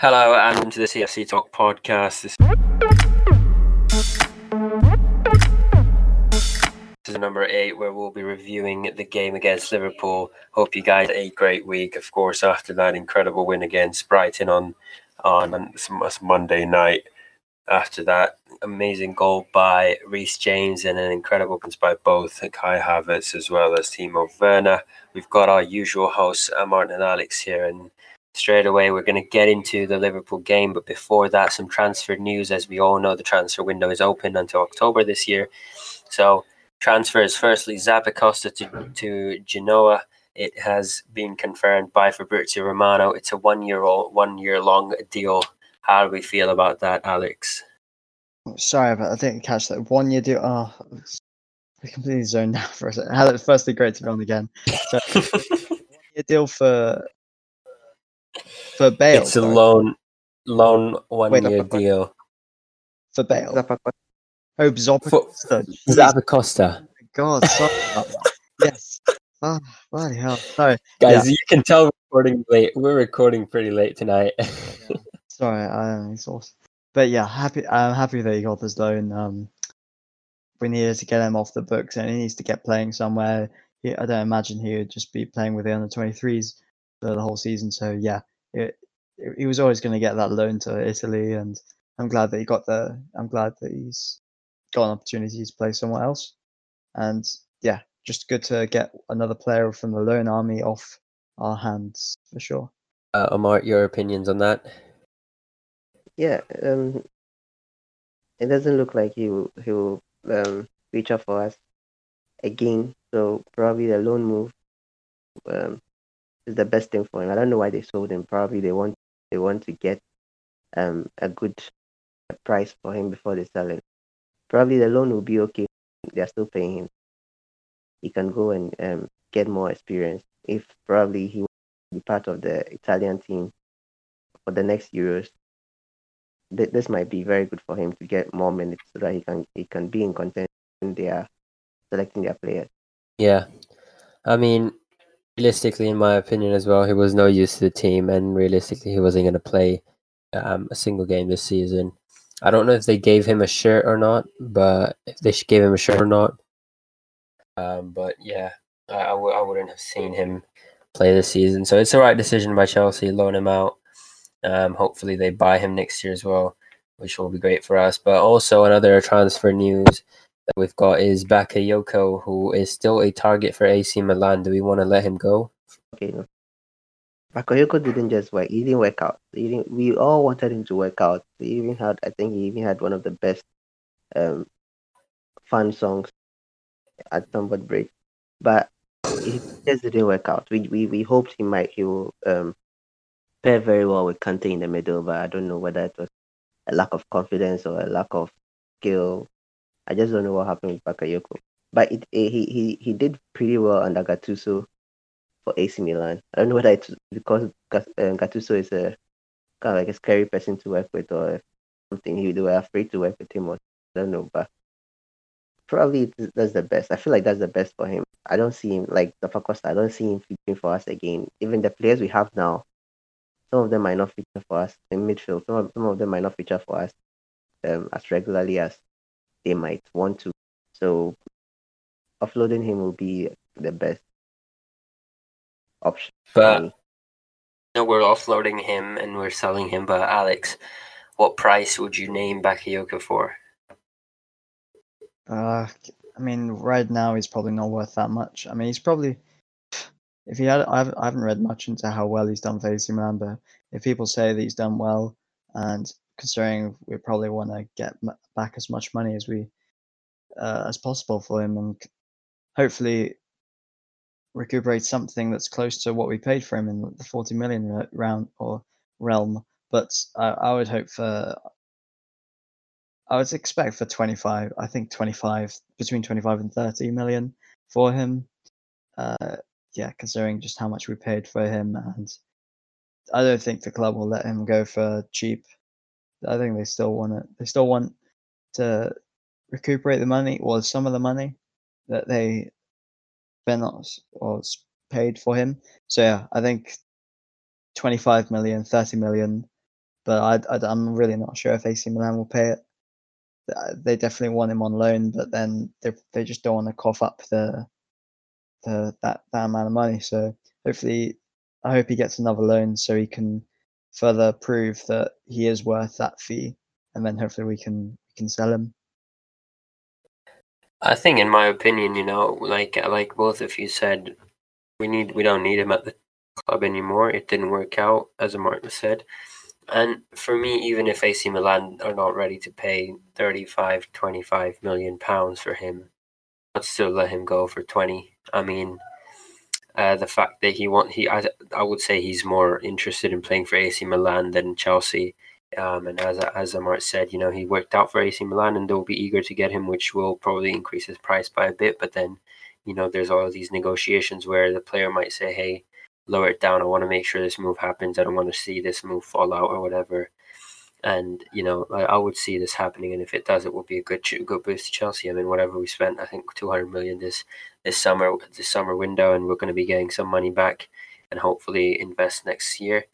Hello and welcome to the CFC Talk podcast. This is number eight, where we'll be reviewing the game against Liverpool. Hope you guys had a great week. Of course, after that incredible win against Brighton on on Monday night. After that amazing goal by Reece James and an incredible performance by both Kai Havertz as well as Timo Werner. We've got our usual hosts, uh, Martin and Alex here, and straight away we're going to get into the Liverpool game. But before that, some transfer news. As we all know, the transfer window is open until October this year. So transfers firstly, Zappacosta to, to Genoa. It has been confirmed by Fabrizio Romano. It's a one year old, one year long deal. How do we feel about that, Alex? Sorry, but I didn't catch that one year deal. Oh, I completely zoned out for a second. Firstly, great to be on again. So, one year deal for for Bale. It's a loan, loan one Wait, year deal for Bale. Oh, Zappacosta. Zappacosta. God, sorry yes. Oh, bloody hell. Sorry. Guys, yeah. you can tell we're recording late. We're recording pretty late tonight. yeah. Sorry, I am exhausted. But yeah, happy. I'm happy that he got this loan. Um, we needed to get him off the books, and he needs to get playing somewhere. He, I don't imagine he would just be playing with the under 23s for the whole season. So yeah, it, it, he was always going to get that loan to Italy, and I'm glad that he got the. I'm glad that he's got an opportunity to play somewhere else, and yeah, just good to get another player from the loan army off our hands for sure. Uh, Omar, your opinions on that? Yeah, um, it doesn't look like he will he will um, reach out for us again. So probably the loan move um, is the best thing for him. I don't know why they sold him. Probably they want they want to get um a good price for him before they sell him. Probably the loan will be okay. They're still paying him. He can go and um, get more experience. If probably he will be part of the Italian team for the next Euros, th- this might be very good for him to get more minutes so that he can he can be in contention they are selecting their players. Yeah, I mean, realistically, in my opinion as well, he was no use to the team, and realistically, he wasn't going to play um, a single game this season. I don't know if they gave him a shirt or not, but if they gave him a shirt or not. Um, but yeah, I I, w- I wouldn't have seen him play this season. So it's the right decision by Chelsea, loan him out. Um, hopefully they buy him next year as well, which will be great for us. But also another transfer news we've got is Bakayoko, who is still a target for AC Milan. Do we want to let him go? Okay. Bakayoko didn't just work. He didn't work out. He didn't, we all wanted him to work out. He even had, I think, he even had one of the best um, fun songs at Stamford Bridge, but he just didn't work out. We we, we hoped he might he will um, pair very well with Kante in the middle, but I don't know whether it was a lack of confidence or a lack of skill I just don't know what happened with Bakayoko. But it, it, he, he he did pretty well under Gattuso for AC Milan. I don't know whether it's because um, Gattuso is a kind of like a scary person to work with or something. He they were afraid to work with him or I don't know, but probably that's the best. I feel like that's the best for him. I don't see him like the Costa. I don't see him featuring for us again. Even the players we have now, some of them might not feature for us in midfield. Some of, some of them might not feature for us um, as regularly as they might want to. So offloading him will be the best option. But no, we're offloading him and we're selling him. But Alex, what price would you name Bakayoko for? Uh, I mean, right now he's probably not worth that much. I mean, he's probably if he had, I haven't read much into how well he's done for AC Milan, but if people say that he's done well, and considering we probably want to get back as much money as we uh, as possible for him, and hopefully recuperate something that's close to what we paid for him in the 40 million round or realm. But I, I would hope for, I would expect for 25. I think 25 between 25 and 30 million for him. Uh, yeah, considering just how much we paid for him, and I don't think the club will let him go for cheap. I think they still want it. They still want to recuperate the money, or some of the money that they spent or paid for him. So yeah, I think 25 million, 30 million but I, am really not sure if AC Milan will pay it. Uh, they definitely want him on loan, but then they they just don't want to cough up the the that that amount of money. So hopefully, I hope he gets another loan so he can further prove that he is worth that fee, and then hopefully we can we can sell him. I think, in my opinion, you know, like like both of you said, we need we don't need him at the club anymore. It didn't work out, as Martin said. And for me, even if AC Milan are not ready to pay 35, 25 million pounds for him, I'd still let him go for 20. I mean, uh, the fact that he want he I, I would say he's more interested in playing for AC Milan than Chelsea. Um, and as as Amart said, you know, he worked out for AC Milan, and they'll be eager to get him, which will probably increase his price by a bit. But then, you know, there's all these negotiations where the player might say, "Hey, lower it down. I want to make sure this move happens. I don't want to see this move fall out or whatever." And you know, I, I would see this happening, and if it does, it will be a good good boost to Chelsea. I mean, whatever we spent, I think 200 million this this summer this summer window, and we're going to be getting some money back, and hopefully invest next year.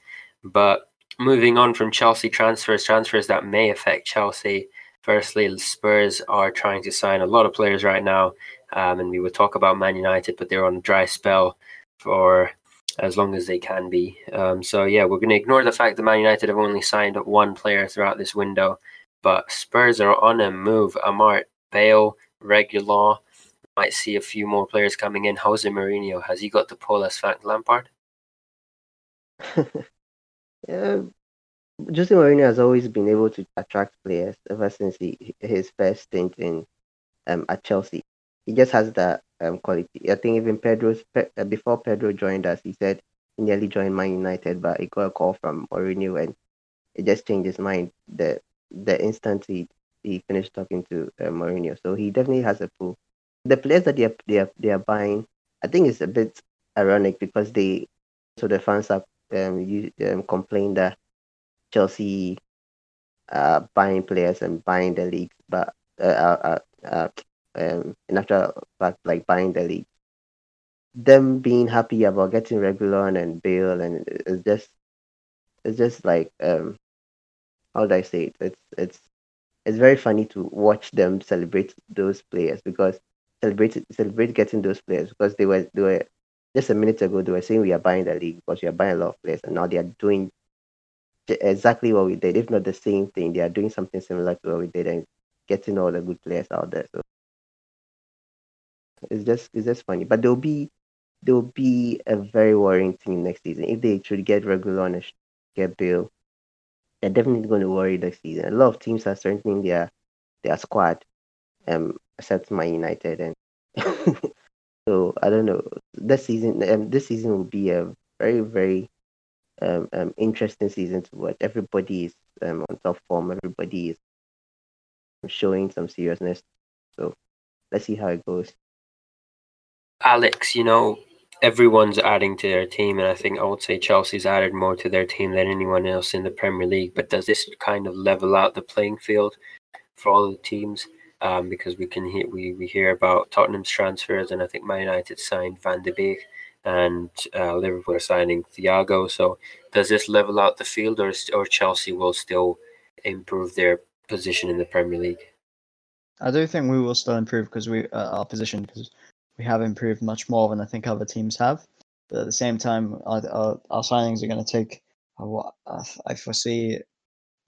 But moving on from Chelsea transfers, transfers that may affect Chelsea. Firstly, Spurs are trying to sign a lot of players right now, um, and we would talk about Man United, but they're on a dry spell for as long as they can be. Um, so yeah, we're going to ignore the fact that Man United have only signed one player throughout this window, but Spurs are on a move. Amart, Bale, Reguilon, might see a few more players coming in. Jose Mourinho has he got the pull as Frank Lampard? yeah, Jose Mourinho has always been able to attract players ever since he, his first stint in um, at Chelsea. He just has that um, quality. I think even Pedro's uh, before Pedro joined us, he said he nearly joined Man United, but he got a call from Mourinho and it just changed his mind. The the instant he, he finished talking to uh, Mourinho, so he definitely has a pull. The players that they are, they are they are buying, I think it's a bit ironic because they so the fans have um, you, um complained that Chelsea uh, buying players and buying the league, but uh, uh, uh, um, in actual fact, like buying the league, them being happy about getting Reguilon and Bale, and it's just, it's just like, um, how do I say it? It's it's it's very funny to watch them celebrate those players because celebrate celebrate getting those players because they were they were just a minute ago they were saying we are buying the league because we are buying a lot of players and now they are doing exactly what we did, if not the same thing. They are doing something similar to what we did and getting all the good players out there. So it's just it's just funny. But there'll be there'll be a very worrying team next season. If they should get Reguilon and get Bale, they're definitely going to worry next season. A lot of teams are strengthening their their squad, um, except Man United and so I don't know. This season, um, this season will be a very very um, um, interesting season to watch. Everybody is um, on top form. Everybody is showing some seriousness. So let's see how it goes. Alex, you know, everyone's adding to their team, and I think I would say Chelsea's added more to their team than anyone else in the Premier League. But does this kind of level out the playing field for all the teams? Um, because we can hear we, we hear about Tottenham's transfers, and I think Man United signed Van de Beek and uh, Liverpool are signing Thiago. So does this level out the field, or or Chelsea will still improve their position in the Premier League? I do think we will still improve because we uh, our position because we have improved much more than I think other teams have. But at the same time, our, our, our signings are going to take what I foresee.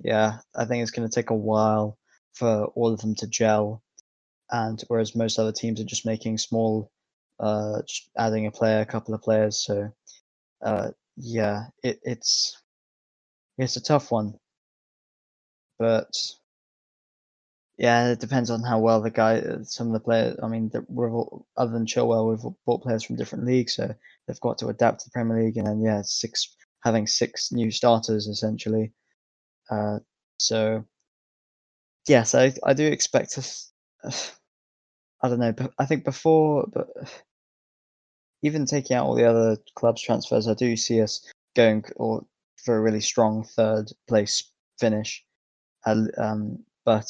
Yeah, I think it's going to take a while for all of them to gel, and whereas most other teams are just making small uh, just adding a player, a couple of players. So uh, yeah, it, it's it's a tough one, but yeah, it depends on how well the guy, uh, some of the players. I mean, the, all, other than Chilwell, we've bought players from different leagues, so they've got to adapt to the Premier League, and then yeah, six having six new starters essentially. Uh, so yes, I I do expect us. Uh, I don't know, but I think before, but even taking out all the other clubs transfers, I do see us going or for a really strong third place finish. Um, but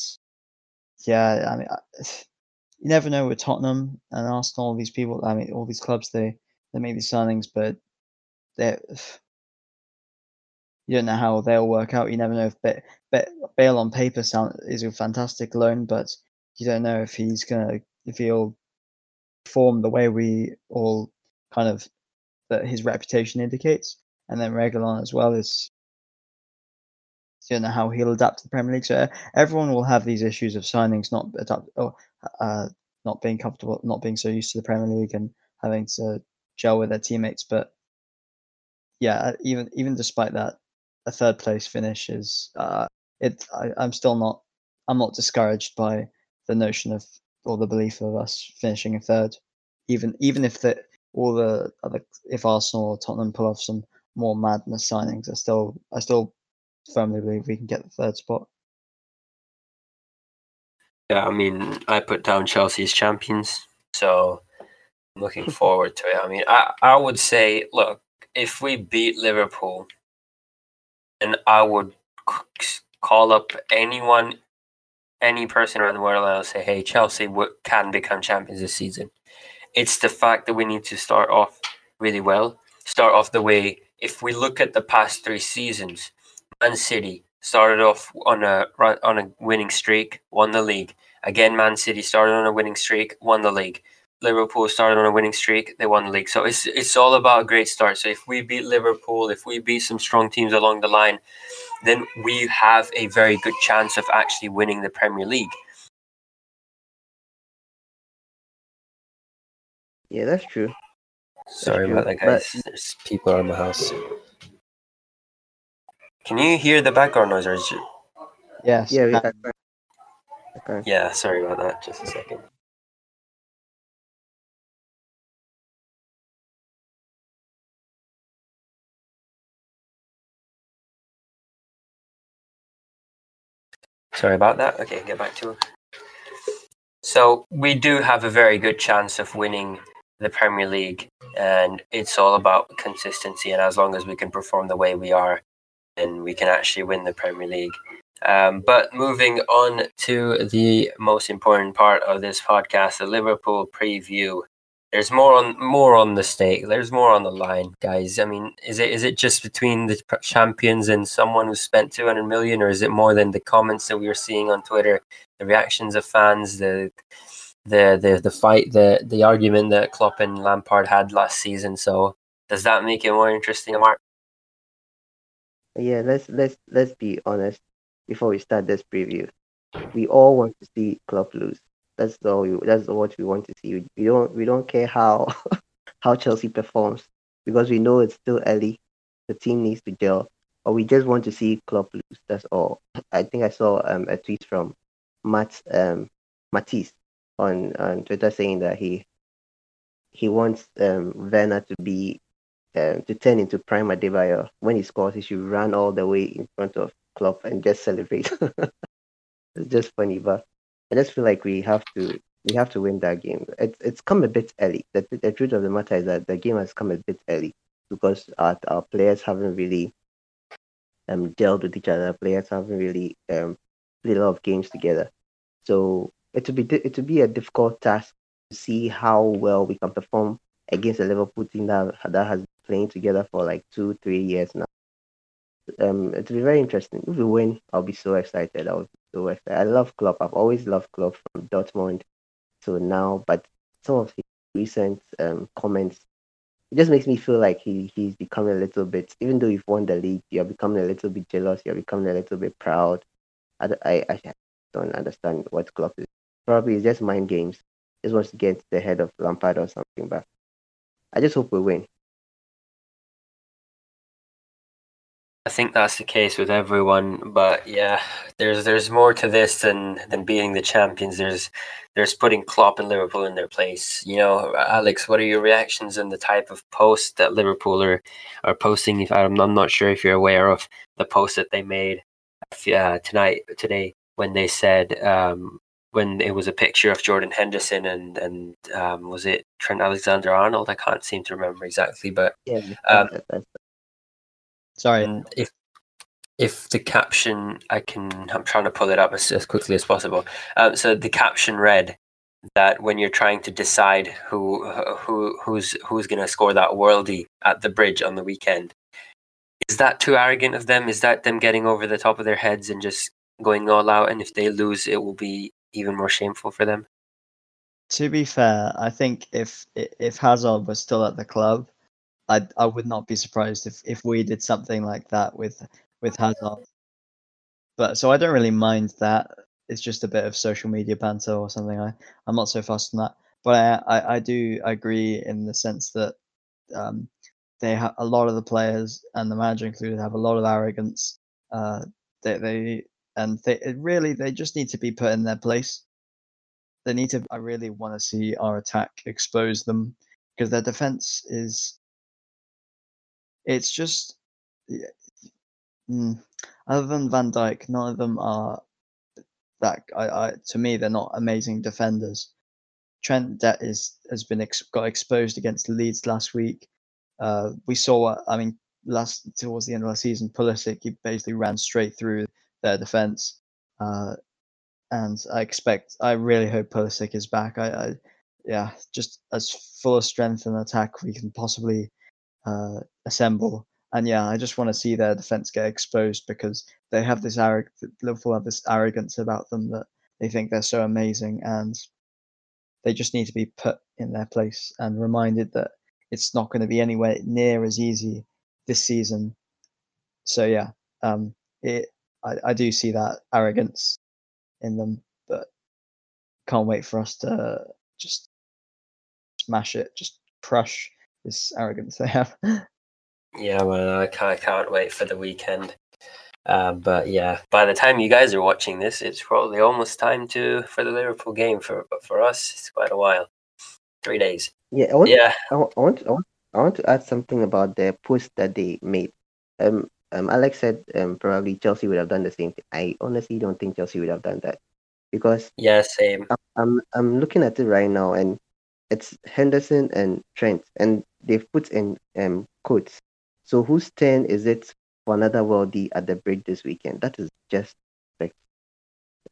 yeah, I mean, you never know with Tottenham and Arsenal. These people, I mean, all these clubs, they they make these signings, but they you don't know how they'll work out. You never know if Ba- Bale on paper sound is a fantastic loan, but you don't know if he's gonna if he'll perform the way we all kind of that his reputation indicates. And then Reguilon as well is you know how he'll adapt to the Premier League. So everyone will have these issues of signings not adapt or uh, not being comfortable, not being so used to the Premier League, and having to gel with their teammates. But yeah, even even despite that, a third place finish is uh, it. I, I'm still not. I'm not discouraged by the notion of or the belief of us finishing a third, even even if the all the other if Arsenal or Tottenham pull off some more madness signings, I still I still firmly believe we can get the third spot. Yeah, I mean, I put down Chelsea as champions, so I'm looking forward to it. I mean, I, I would say, look, if we beat Liverpool, and I would call up anyone, any person around the world, and I'll say, hey, Chelsea w- can become champions this season. It's the fact that we need to start off really well, start off the way. If we look at the past three seasons, Man City started off on a on a winning streak, won the league. Again, Man City started on a winning streak, won the league. Liverpool started on a winning streak, they won the league. So it's it's all about a great start. So if we beat Liverpool, if we beat some strong teams along the line, then we have a very good chance of actually winning the Premier League. Yeah, that's true. Sorry true, about that, but- guys. There's people around the house. Can you hear the background noise? Or is it... Yes. Yeah, we uh. Okay. Yeah, sorry about that. Just a second. Sorry about that. Okay, get back to it. So we do have a very good chance of winning the Premier League, and it's all about consistency. And as long as we can perform the way we are, then we can actually win the Premier League. Um, but moving on to the most important part of this podcast, the Liverpool preview. There's more on more on the stake. There's more on the line, guys. I mean, is it is it just between the champions and someone who spent 200 million, or is it more than the comments that we were seeing on Twitter, the reactions of fans, the the the the fight, the the argument that Klopp and Lampard had last season? So does that make it more interesting, Mark? Yeah, let's let's let's be honest before we start this preview. We all want to see Klopp lose. That's all. We, that's what we want to see. We don't we don't care how how Chelsea performs because we know it's still early. The team needs to gel, or we just want to see Klopp lose. That's all. I think I saw um, a tweet from Matt um, Matisse on on Twitter saying that he he wants um, Werner to be um, to turn into Prime Adebayor. When he scores, he should run all the way in front of Klopp and just celebrate. it's just funny, but I just feel like we have to we have to win that game. It's it's come a bit early. The, the truth of the matter is that the game has come a bit early because our, our players haven't really um dealt with each other. Players haven't really um played a lot of games together. So it will be it will be a difficult task to see how well we can perform against a Liverpool team that that has playing together for like two three years now. Um, it'll be very interesting. If we win, I'll be so excited. I'll be so excited. I love Klopp. I've always loved Klopp from Dortmund to now, but some of his recent um, comments it just makes me feel like he he's becoming a little bit. Even though you've won the league, you're becoming a little bit jealous. You're becoming a little bit proud. I, I, I don't understand what Klopp is. Probably it's just mind games. Just wants to get the head of Lampard or something. But I just hope we win. I think that's the case with everyone, but yeah, there's there's more to this than than beating the champions. There's there's putting Klopp and Liverpool in their place. You know, Alex, what are your reactions on the type of post that Liverpool are are posting? If I'm, I'm not sure if you're aware of the post that they made uh, tonight today when they said um, when it was a picture of Jordan Henderson and and um, was it Trent Alexander Arnold? I can't seem to remember exactly, but Yeah. Um, Sorry. and if if the caption I can I'm trying to pull it up as, as quickly as possible. Um, so the caption read that when you're trying to decide who who who's who's going to score that worldie at the bridge on the weekend, is that too arrogant of them? Is that them getting over the top of their heads and just going all out? And if they lose, it will be even more shameful for them. To be fair, I think if if Hazard was still at the club, I I would not be surprised if if we did something like that with with Hazard. But so I don't really mind that. It's just a bit of social media banter or something. I I'm not so fussed on that. But I I, I do agree in the sense that um, they have a lot of the players and the manager included have a lot of arrogance. Uh, they they and they really they just need to be put in their place. They need to. I really want to see our attack expose them because their defense is. It's just, mm, other than Van Dijk, none of them are that. I, I to me they're not amazing defenders. Trent that is has been ex- got exposed against Leeds last week. Uh, we saw, I mean, last towards the end of the season, Pulisic he basically ran straight through their defense. Uh, and I expect, I really hope Pulisic is back. I, I, yeah, just as full of strength and attack we can possibly uh, assemble. And yeah, I just want to see their defense get exposed because they have this arrogant, Liverpool have this arrogance about them that they think they're so amazing, and they just need to be put in their place and reminded that it's not going to be anywhere near as easy this season. So yeah, um, it I, I do see that arrogance in them, but can't wait for us to just smash it, just crush this arrogance they have. yeah, well, I can't, I can't wait for the weekend. Uh, but yeah, by the time you guys are watching this, it's probably almost time to for the Liverpool game. For for us, it's quite a while, three days. Yeah, I want, Yeah, I want, I want, I want to add something about the post that they made. Um, um, Alex said um probably Chelsea would have done the same thing. I honestly don't think Chelsea would have done that because yeah, same. I'm I'm, I'm looking at it right now and it's Henderson and Trent and they've put in um quotes. So whose turn is it for another worldie at the break this weekend? That is just like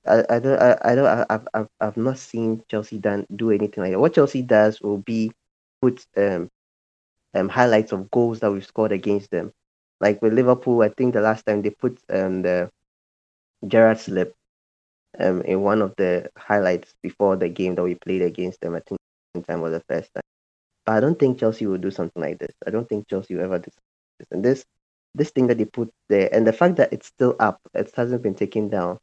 I, I don't I, I don't I, I've, I've I've not seen Chelsea done do anything like that. What Chelsea does will be put um um highlights of goals that we've scored against them. Like with Liverpool, I think the last time they put um the Gerrard slip um in one of the highlights before the game that we played against them. I think time was the first time. I don't think Chelsea will do something like this. I don't think Chelsea will ever do this. And this this thing that they put there and the fact that it's still up, it hasn't been taken down,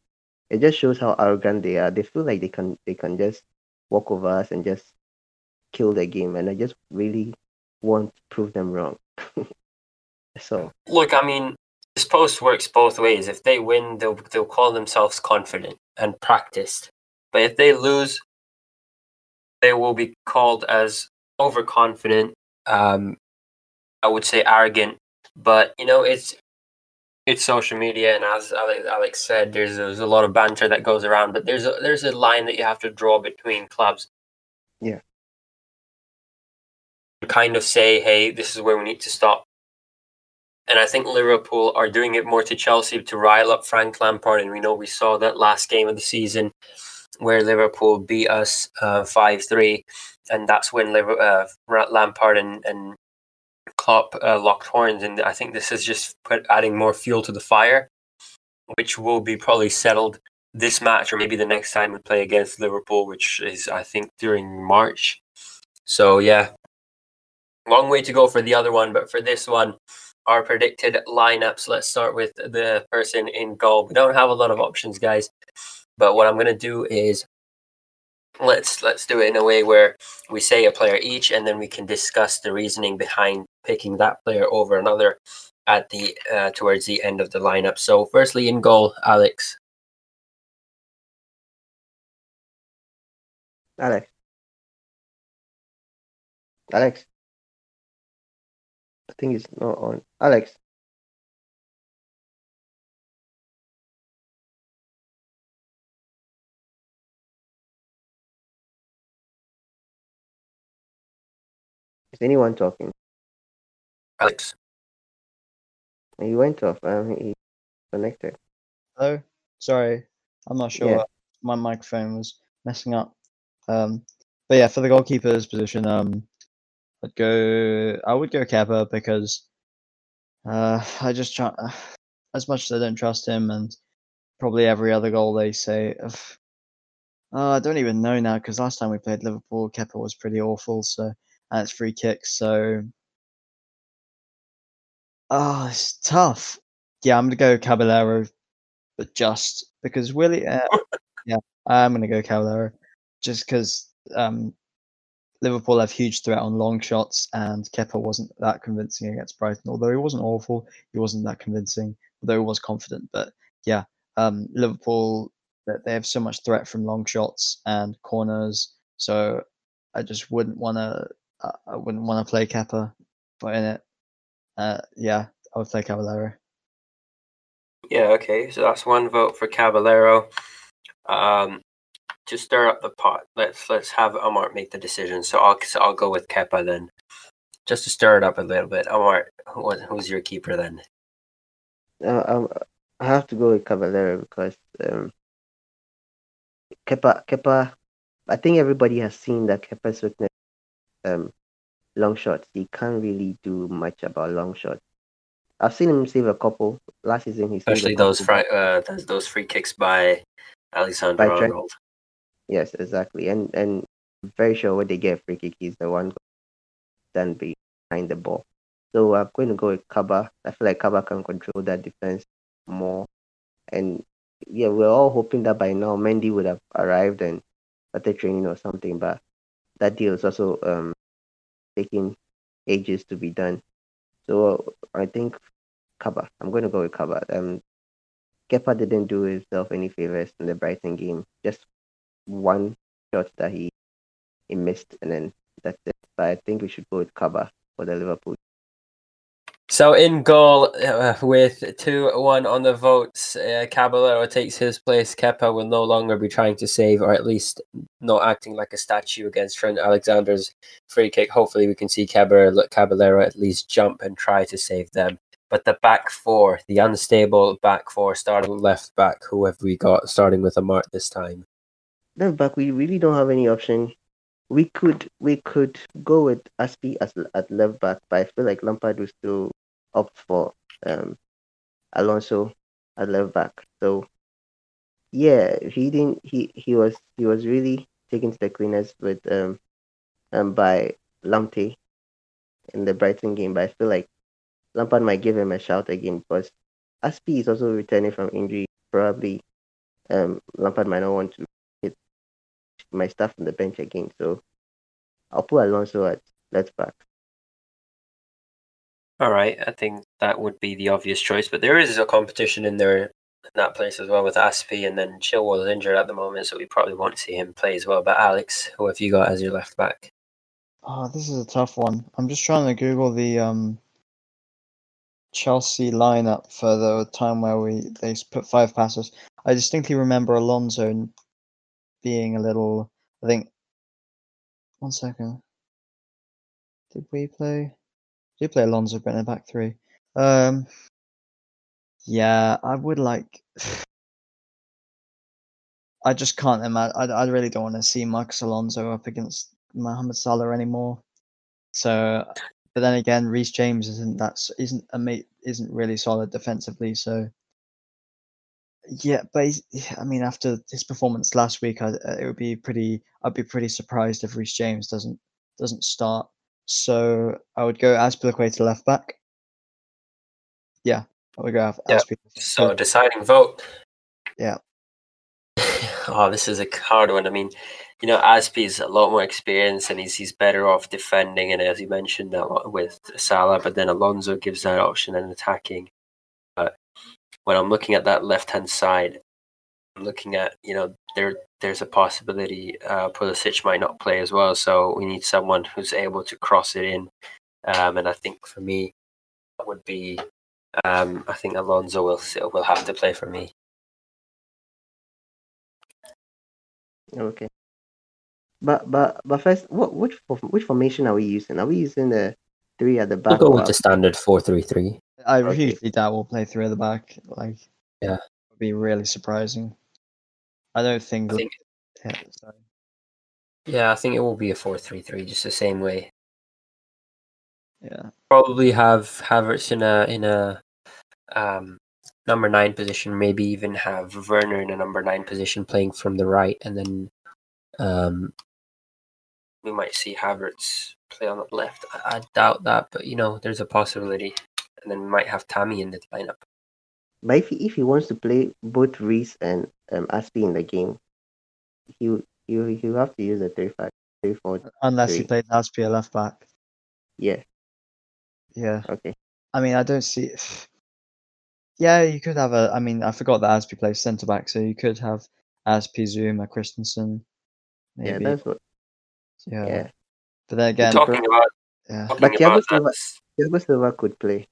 it just shows how arrogant they are. They feel like they can they can just walk over us and just kill the game and I just really want to prove them wrong. so Look, I mean, this post works both ways. If they win, they'll they'll call themselves confident and practiced. But if they lose, they will be called as overconfident. Um, I would say arrogant. But you know, it's it's social media, and as Alex, Alex said, there's there's a lot of banter that goes around. But there's a there's a line that you have to draw between clubs. Yeah. Kind of say, hey, this is where we need to stop. And I think Liverpool are doing it more to Chelsea to rile up Frank Lampard. And we know we saw that last game of the season where Liverpool beat us uh, 5 3. And that's when uh, Lampard and, and Klopp uh, locked horns. And I think this is just put, adding more fuel to the fire, which will be probably settled this match or maybe the next time we play against Liverpool, which is, I think, during March. So, yeah, long way to go for the other one. But for this one, our predicted lineups. Let's start with the person in goal. We don't have a lot of options, guys. But what I'm gonna do is let's let's do it in a way where we say a player each, and then we can discuss the reasoning behind picking that player over another at the uh, towards the end of the lineup. So, firstly, in goal, Alex. Alex. Alex. I think it's not on. Alex. Anyone talking? Alex. He went off. Um, he connected. Hello, sorry, I'm not sure. Yeah. My microphone was messing up. Um, but yeah, for the goalkeeper's position, um, I'd go. I would go Kepa because Uh, I just try as much as I don't trust him, and probably every other goal they say. Of, uh, I don't even know now because last time we played Liverpool, Kepa was pretty awful. So and it's free kicks. So oh, it's tough. Yeah, I'm gonna go Caballero, but just because Willie. Uh, yeah, I'm gonna go Caballero, just because um, Liverpool have huge threat on long shots, and Kepa wasn't that convincing against Brighton. Although he wasn't awful, he wasn't that convincing. Although he was confident, but yeah, um, Liverpool they have so much threat from long shots and corners. So I just wouldn't want to. I wouldn't want to play Kepa, but in it, uh, yeah, I would play Caballero. Yeah, okay. So that's one vote for Caballero. Um, to stir up the pot, let's let's have Omar make the decision. So I'll so I'll go with Kepa then, just to stir it up a little bit. Omar, who, who's your keeper then? Uh, um, I have to go with Caballero because um, Kepa Kepa. I think everybody has seen that Kepa's weakness, um, long shots. He can't really do much about long shots. I've seen him save a couple last season. He especially those fri- uh, those, those free kicks by Alexander Arnold. Yes, exactly, and and very sure when they get free kick, he's the one done behind the ball. So I'm going to go with Kaba. I feel like Kaba can control that defense more, and yeah, we're all hoping that by now Mendy would have arrived and started training or something, but that deal is also um taking ages to be done. So I think Kaba. I'm going to go with Kaba. Um, Kepa didn't do himself any favors in the Brighton game. Just one shot that he he missed, and then that's it. But I think we should go with Kaba for the Liverpool. So in goal, uh, with two one on the votes, uh, Caballero takes his place. Kepa will no longer be trying to save, or at least not acting like a statue against Trent Alexander's free kick. Hopefully, we can see Caballero, Caballero at least jump and try to save them. But the back four, the unstable back four, starting left back, who have we got starting with a Amart this time? Left back, we really don't have any option. We could we could go with Azpi as at left back, but I feel like Lampard will still opt for um, Alonso at left back. So yeah, he didn't. He he was he was really taken to the cleaners with um, um by Lamptey in the Brighton game. But I feel like Lampard might give him a shout again because Azpi is also returning from injury. Probably um, Lampard might not want to hit my stuff on the bench again. So I'll put Alonso at left back. All right, I think that would be the obvious choice, but there is a competition in there in that place as well with Azpi, and then Chilwell is injured at the moment, so we probably won't see him play as well. But Alex, who have you got as your left back? Oh, this is a tough one. I'm just trying to Google the um Chelsea lineup for the time where we they put five passes. I distinctly remember Alonso being a little. I think. One second. Did we play? We play Alonso in the back three? Um. Yeah, I would like. I just can't imagine. I, I really don't want to see Marcos Alonso up against Mohamed Salah anymore. So but then again, Reece James isn't that isn't a mate isn't really solid defensively. So yeah, but I mean, after his performance last week, I, it would be pretty. I'd be pretty surprised if Reece James doesn't doesn't start. So I would go Azpilicueta to left back. Yeah, I would go yeah. So deciding vote. Yeah. oh, this is a hard one. I mean, you know, Azpi's a lot more experience and he's he's better off defending and as you mentioned lot with Salah, but then Alonso gives that option and attacking. But when I'm looking at that left hand side, looking at you know there there's a possibility uh, Pulisic might not play as well, so we need someone who's able to cross it in. Um, and I think for me, that would be um, I think Alonso will will have to play for me. Okay. But but but first, what which which formation are we using? Are we using the three at the back? We'll go with the standard four three three. I okay. usually doubt we'll play three at the back. Like, yeah, would be really surprising. I don't think. I think yeah, yeah, I think it will be a four three three, just the same way. Yeah. Probably have Havertz in a in a um, number nine position, maybe even have Werner in a number nine position playing from the right, and then um, we might see Havertz play on the left. I, I doubt that, but you know, there's a possibility. And then we might have Tammy in the lineup. But if he, if he wants to play both Reece and um, Azpi in the game, he he he have to use a 35, 34. Unless he plays Azpi a left back. Yeah. Yeah. Okay. I mean, I don't see. Yeah, you could have a. I mean, I forgot that Azpi plays centre back, so you could have Azpi, Zouma, Christensen. Yeah, that's what. yeah. Yeah. But then We're again, talking about yeah. talking But Thiago about Silva- that. Silva could play.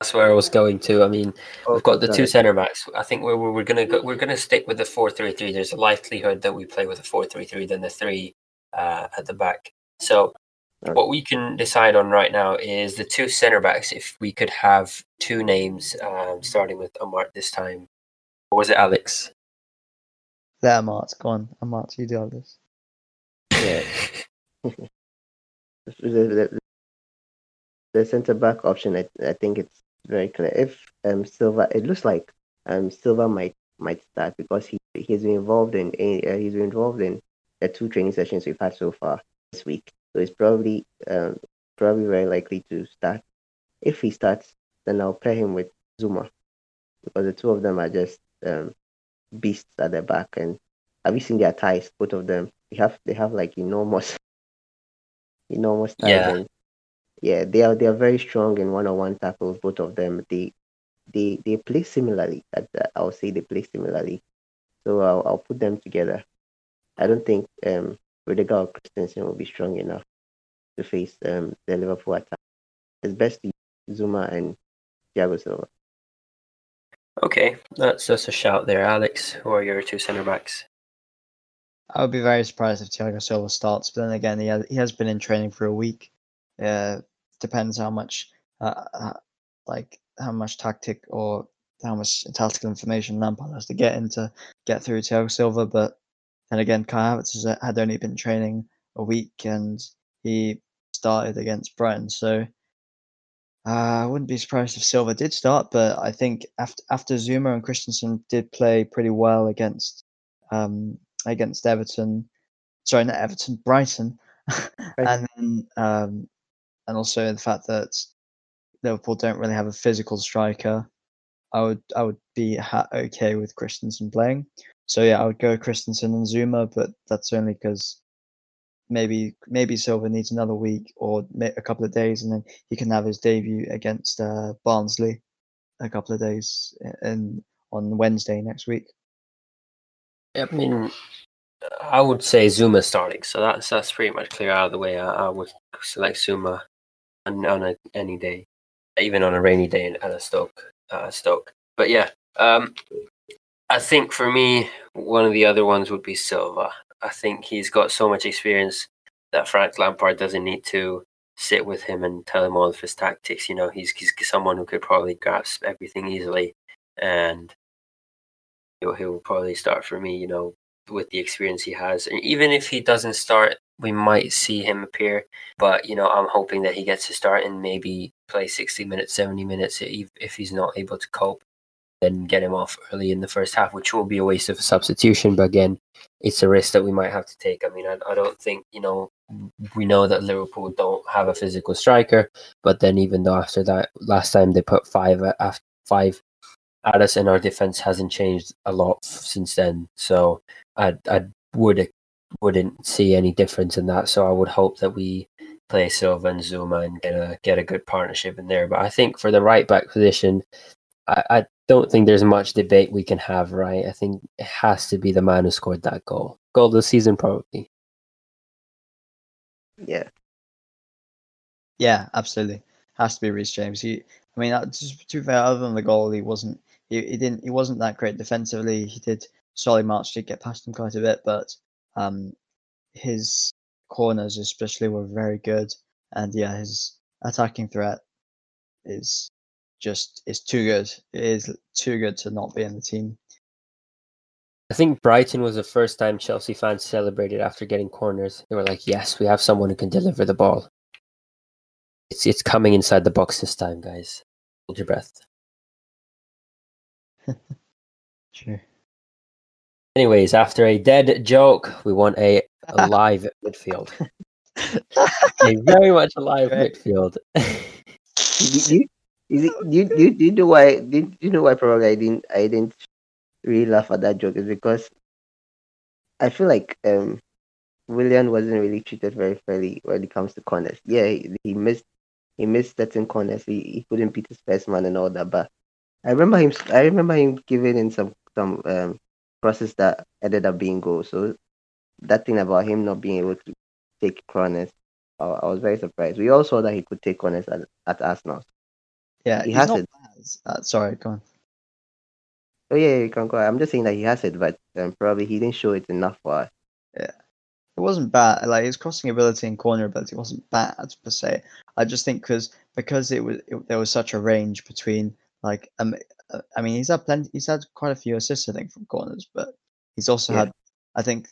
That's where I was going to. I mean, we've got the two centre backs. I think we're we're, we're gonna go, we're gonna stick with the four three three. There's a likelihood that we play with a four three three than the three uh, at the back. So Okay. what we can decide on right now is the two centre backs. If we could have two names, um, starting with Omar this time, or was it Alex? There, Mart. Go on. Mart, you do all this. Yeah. the, the, the centre back option, I, I think it's very clear. If um Silva, it looks like um Silva might might start because he he's been involved in uh, he's been involved in the two training sessions we've had so far this week. So it's probably um probably very likely to start. If he starts, then I'll pair him with Zouma because the two of them are just um beasts at the back. And have you seen their ties? Both of them. They have they have like enormous enormous ties. Yeah. And yeah, they are they are very strong in one on one tackles, both of them. They they they play similarly. At the, I'll say they play similarly. So I'll I'll put them together. I don't think um Rudiger or Christensen will be strong enough to face um the Liverpool attack. It's best to Zouma and Thiago Silva. Okay, that's that's a shout there, Alex. Who are your two centre backs? I would be very surprised if Thiago Silva starts, but then again, he has, he has been in training for a week. Uh, depends how much, uh, uh, like how much tactic or how much tactical information Lampard has to get into get through Thiago Silva. But then again, Kai Havertz has, had only been training a week and he started against Brighton, so uh, I wouldn't be surprised if Silva did start. But I think after after Zouma and Christensen did play pretty well against um, against Everton. Sorry, not Everton, Brighton, and then um, and also the fact that Liverpool don't really have a physical striker. I would I would be ha- okay with Christensen playing. So yeah, I would go Christensen and Zouma, but that's only because maybe maybe Silva needs another week or a couple of days, and then he can have his debut against uh, Barnsley a couple of days in on Wednesday next week. I mean, I would say Zouma starting, so that's that's pretty much clear out of the way. I, I would select Zouma on, on a, any day, even on a rainy day in- at a Stoke. Uh, Stoke, but yeah, um, I think for me, one of the other ones would be Silva. I think he's got so much experience that Frank Lampard doesn't need to sit with him and tell him all of his tactics. You know, he's he's someone who could probably grasp everything easily, and he'll, he'll probably start for me. You know, with the experience he has. And even if he doesn't start, we might see him appear. But you know, I'm hoping that he gets to start and maybe play 60 minutes, 70 minutes if if he's not able to cope. Then get him off early in the first half, which will be a waste of a substitution. But again, it's a risk that we might have to take. I mean, I, I don't think you know we know that Liverpool don't have a physical striker, but then even though after that last time they put five uh, at five at us and our defense hasn't changed a lot since then. So I I would wouldn't see any difference in that. So I would hope that we play Silva and Zouma and get a get a good partnership in there. But I think for the right back position, I, I don't think there's much debate we can have. Right? I think it has to be the man who scored that goal. Goal of the season, probably. Yeah. Yeah, absolutely. Has to be Reece James. He, I mean, uh, just to be fair, other than the goal, he wasn't. He, he didn't. He wasn't that great defensively. He did. Solly March did get past him quite a bit, but um, his corners especially were very good, and yeah, his attacking threat is just is too good. It is too good to not be in the team. I think Brighton was the first time Chelsea fans celebrated after getting corners. They were like, "Yes, we have someone who can deliver the ball." It's it's coming inside the box this time, guys. Hold your breath. True. Anyways, after a dead joke, we want a, a live midfield. a very much alive Right. midfield. you, you, is you, you, you know why? Did you know why? Probably I didn't. I didn't really laugh at that joke. Is because I feel like um, Willian wasn't really treated very fairly when it comes to corners. Yeah, he, he missed. He missed certain corners. He, he couldn't beat his first man and all that. But I remember him. I remember him giving in some some um crosses that ended up being goals. So that thing about him not being able to take corners, I, I was very surprised. We all saw that he could take corners at, at Arsenal. Yeah, He has it. Uh, sorry, go on. Oh yeah, you can go. I'm just saying that he has it, but um, probably he didn't show it enough for us. It wasn't bad. Like his crossing ability and corner ability wasn't bad per se. I just think because because it was it, there was such a range between like um, I mean he's had plenty. He's had quite a few assists I think from corners, but he's also Yeah. had. I think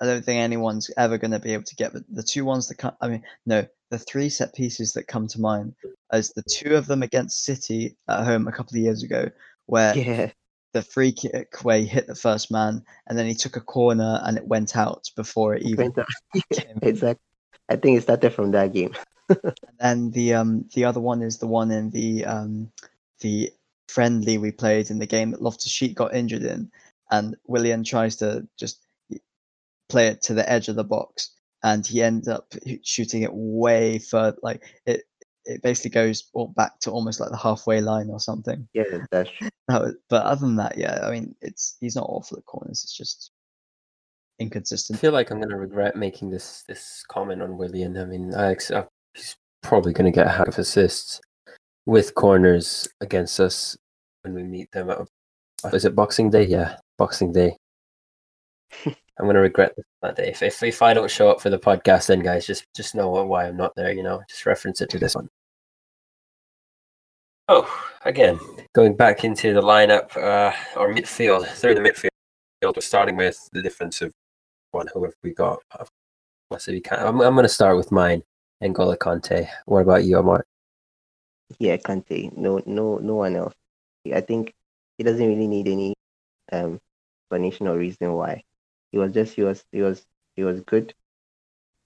I don't think anyone's ever going to be able to get the, the two ones that come. I mean, no, the three set pieces that come to mind is the two of them against City at home a couple of years ago, where Yeah, the free kick where he hit the first man and then he took a corner and it went out before it even exactly. I think it started from that game. And then the um the other one is the one in the um the friendly we played in the game that Loftus Cheek got injured in, and Willian tries to just play it to the edge of the box, and he ends up shooting it way further. Like it, it basically goes all back to almost like the halfway line or something. Yeah, that's true. That but other than that, yeah, I mean, it's he's not awful at corners. It's just inconsistent. I feel like I'm going to regret making this this comment on Willian. I mean, I, ex- uh, he's probably going to get a hack assists with corners against us when we meet them. At, is it Boxing Day? Yeah, Boxing Day. I'm going to regret this that day. If, if if I don't show up for the podcast, then guys, just just know why I'm not there. You know, just reference it to this one. Oh, again, going back into the lineup, uh, or midfield, through the midfield. We're starting with the defensive one. Who have we got? Let's we can- I'm I'm going to start with mine. N'Golo Kante. What about you, Omar? Yeah, Kante. No, no, no one else. I think he doesn't really need any um explanation or reason why. He was just he was he was he was good.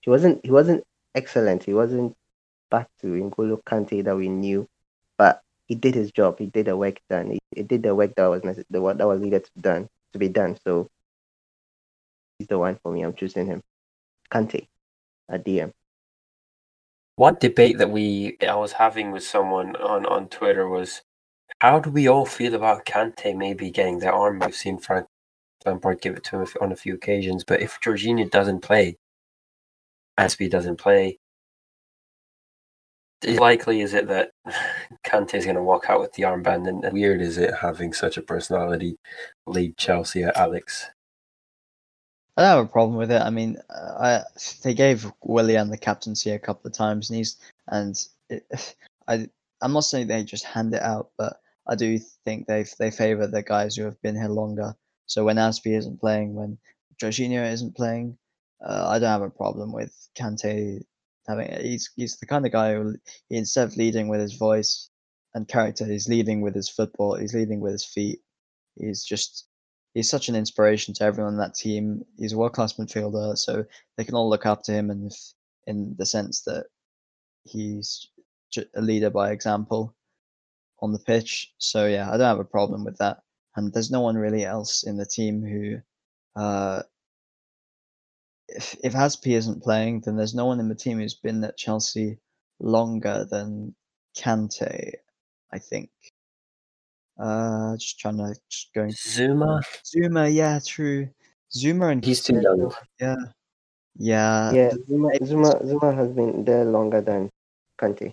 He wasn't he wasn't excellent. He wasn't back to N'Golo Kante that we knew, but he did his job. He did the work done. He, he did the work that was the work that was needed to done to be done. So he's the one for me. I'm choosing him. Kante, a DM. One debate that we I was having with someone on, on Twitter was how do we all feel about Kante maybe getting the arm? We've seen Frank Lampard give it to him on a few occasions, but if Jorginho doesn't play, Azpi doesn't play, is likely is it that Kante is going to walk out with the armband? And and weird is it having such a personality lead Chelsea at Alex? I don't have a problem with it. I mean, uh, I they gave Willian the captaincy a couple of times, and he's and it, I I'm not saying they just hand it out, but I do think they they favour the guys who have been here longer. So when Azpi isn't playing, when Jorginho isn't playing, uh, I don't have a problem with Kante having. He's he's the kind of guy who he, instead of leading with his voice and character, he's leading with his football. He's leading with his feet. He's just he's such an inspiration to everyone in that team. He's a world class midfielder, so they can all look up to him, and if, in the sense that he's a leader by example on the pitch. So yeah, I don't have a problem with that. And there's no one really else in the team who, uh, if if Azpi isn't playing, then there's no one in the team who's been at Chelsea longer than Kante. I think. Uh, just trying to just going Zouma, Zouma, yeah, true. Zouma and he's too young. Yeah, yeah. Yeah, th- Zouma, Zouma, Zouma has been there longer than Kante.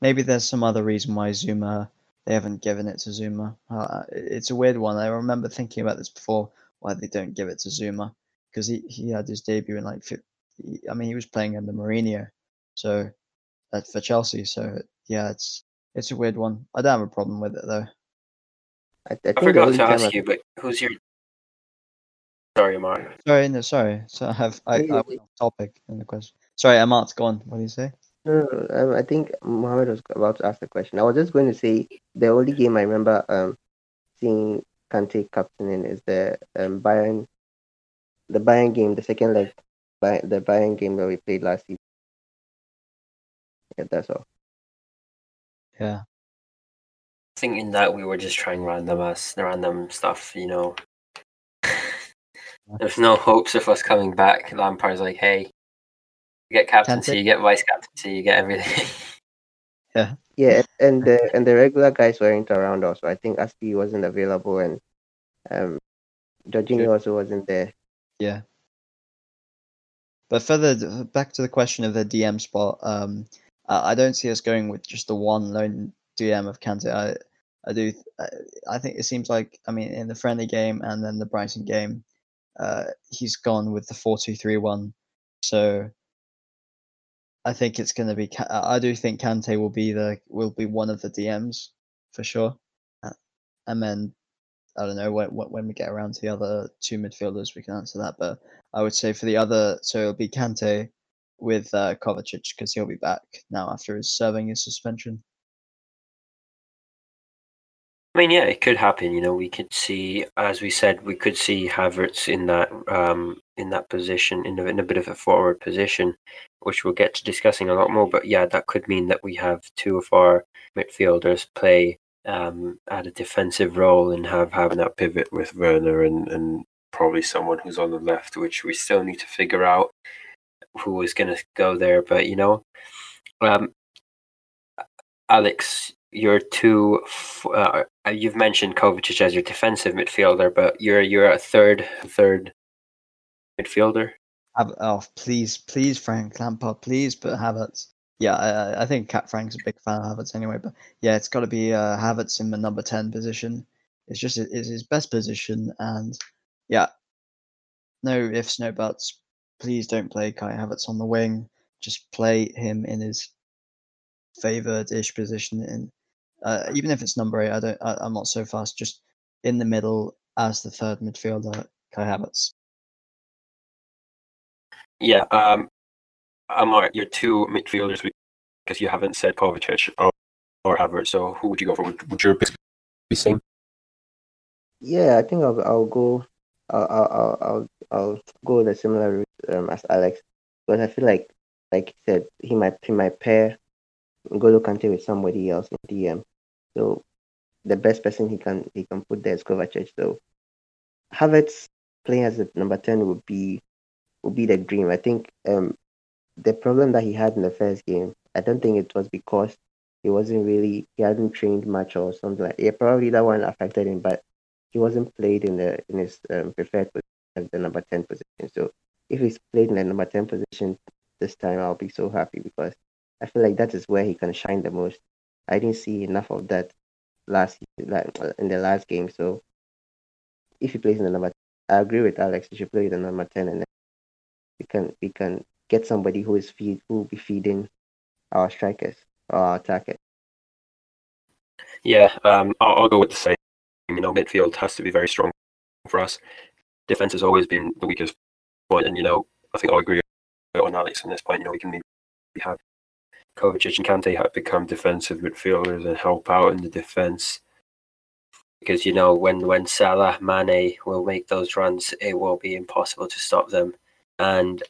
Maybe there's some other reason why Zouma they haven't given it to Zouma. Uh, it's a weird one. I remember thinking about this before. Why they don't give it to Zouma? Because he, he had his debut in like, fif- he- I mean, he was playing under Mourinho, so uh, for Chelsea. So yeah, it's it's a weird one. I don't have a problem with it though. I, I think I forgot to ask you, but who's your? Sorry, Omar. Sorry, no, sorry. So I have I, Yeah, I yeah, went off topic in the question. Sorry, Amat, go on. What do you say? No, no, no, um, I think Mohammed was about to ask the question. I was just going to say the only game I remember um seeing Kante captaining is the um Bayern, the Bayern game, the second leg, by the Bayern game that we played last season. Yeah, that's all. Yeah. I think in that we were just trying random us random stuff, you know. There's no hopes of us coming back. Lampard's like, hey, you get captaincy, Kante? you get vice captaincy, you get everything. Yeah, Yeah, and the and the regular guys weren't around also. I think Azpi wasn't available and um Jorginho also wasn't there. Yeah. But further back to the question of the DM spot, um, I, I don't see us going with just the one lone DM of Kante. I, I do. I, I think it seems like I mean in the friendly game and then the Brighton game, uh, he's gone with the four-two-three-one. So I think it's going to be. I do think Kante will be the will be one of the DMs for sure, Uh, and then I don't know when when we get around to the other two midfielders we can answer that. But I would say for the other, so it'll be Kante with uh, Kovacic because he'll be back now after his serving his suspension. I mean, yeah, it could happen. You know, we could see, as we said, we could see Havertz in that um, in that position, in a, in a bit of a forward position, which we'll get to discussing a lot more. But yeah, that could mean that we have two of our midfielders play um, at a defensive role and have having that pivot with Werner and and probably someone who's on the left, which we still need to figure out who is going to go there. But you know, um, Alex, you're two. Uh, you've mentioned Kovacic as your defensive midfielder, but you're you're a third third midfielder. Oh, please, please, Frank Lampard, please put Havertz. Yeah, I, I- I think Cat Frank's a big fan of Havertz anyway, but yeah, it's got to be uh, Havertz in the number ten position. It's just it's his best position, and yeah, no ifs, no buts. Please don't play Kai Havertz on the wing. Just play him in his favoured-ish position. In uh, even if it's number eight, I don't. I, I'm not so fast. Just in the middle as the third midfielder, Kai Havertz. Yeah, um, Amar, you're two midfielders because you haven't said Kovacic or, or Havertz. So who would you go for? Would, would your pick be same? Yeah, I think I'll I'll go I'll I'll I'll I'll, I'll go the similar route um, as Alex, but I feel like like you said he might he might pair N'Golo Kante with somebody else in DM. So the best person he can he can put there is Kovacic. So Havertz playing as a number ten would be would be the dream. I think um the problem that he had in the first game, I don't think it was because he wasn't really he hadn't trained much or something like yeah, probably that one affected him, but he wasn't played in the in his um, preferred position as the number ten position. So if he's played in the number ten position this time, I'll be so happy because I feel like that is where he can shine the most. I didn't see enough of that last in the last game. So if he plays in the number, I agree with Alex. He should play in the number ten, and then we can we can get somebody who is feed who will be feeding our strikers or our attackers. Yeah, um, I'll, I'll go with the same. You know, midfield has to be very strong for us. Defense has always been the weakest point, and you know, I think I'll agree on Alex on this point. You know, we can maybe have Kovacic and Kante have become defensive midfielders and help out in the defense. Because you know, when when Salah, Mane will make those runs, it will be impossible to stop them. And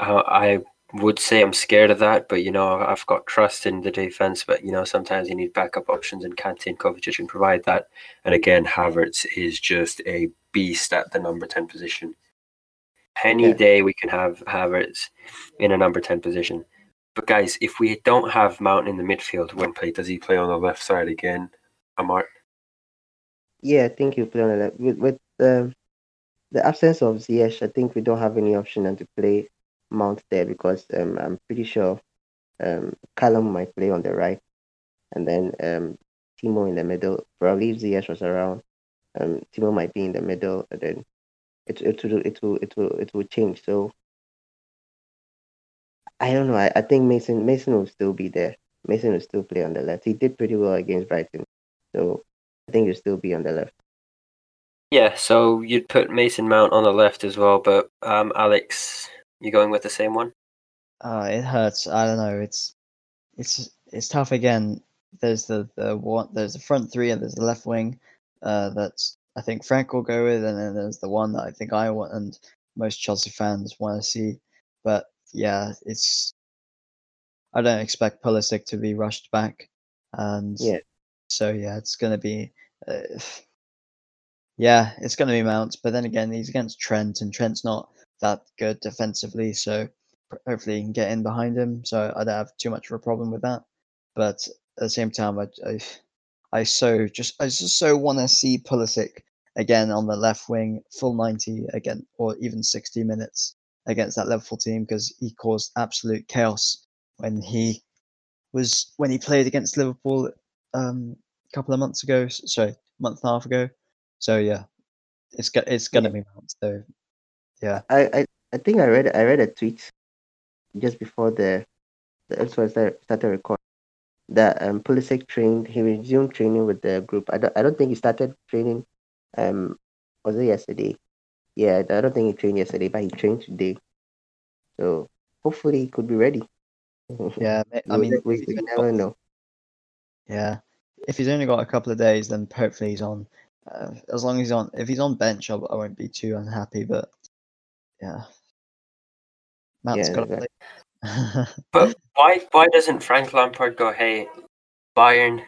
uh, I would say I'm scared of that, but you know, I've got trust in the defense. But you know, sometimes you need backup options, and Kante and Kovacic can provide that. And again, Havertz is just a beast at the number ten position. Any Yeah. day we can have Havertz in a number ten position. But guys, if we don't have Mount in the midfield, when play does he play on the left side again? Amar. Yeah, I think you play on the left with with the the absence of Ziyech. I think we don't have any option than to play Mount there because um, I'm pretty sure um, Callum might play on the right, and then um, Timo in the middle. Probably if Ziyech was around, um, Timo might be in the middle, and then it it will it will it will it will change. So I don't know. I, I think Mason Mason will still be there. Mason will still play on the left. He did pretty well against Brighton, so I think he'll still be on the left. Yeah, so you'd put Mason Mount on the left as well, but um, Alex, you going with the same one? Uh, it hurts. I don't know. It's it's it's tough again. There's the the one there's the front three and there's the left wing. Uh, that's I think Frank will go with, and then there's the one that I think I want and most Chelsea fans want to see. But yeah, it's I don't expect Pulisic to be rushed back, and Yeah. so yeah, it's gonna be. Uh, yeah, it's going to be Mount, but then again, he's against Trent, and Trent's not that good defensively, so hopefully he can get in behind him. So I don't have too much of a problem with that. But at the same time, I, I, I so just I just so want to see Pulisic again on the left wing, full ninety again, or even sixty minutes against that Liverpool team because he caused absolute chaos when he was when he played against Liverpool um, a couple of months ago. Sorry, month and a half ago. So yeah, it's it's gonna be Mount. So yeah, I, I, I think I read I read a tweet just before the the episode started, started recording that um Pulisic trained he resumed training with the group. I don't I don't think he started training um was it yesterday? Yeah, I don't think he trained yesterday, but he trained today. So hopefully he could be ready. yeah. I mean, we, we never got- know. yeah, if he's only got a couple of days, then hopefully he's on. Uh, as long as he's on, if he's on bench, I, I won't be too unhappy. But yeah, Mount's Yeah, got to play. But why why doesn't Frank Lampard go, hey, Bayern,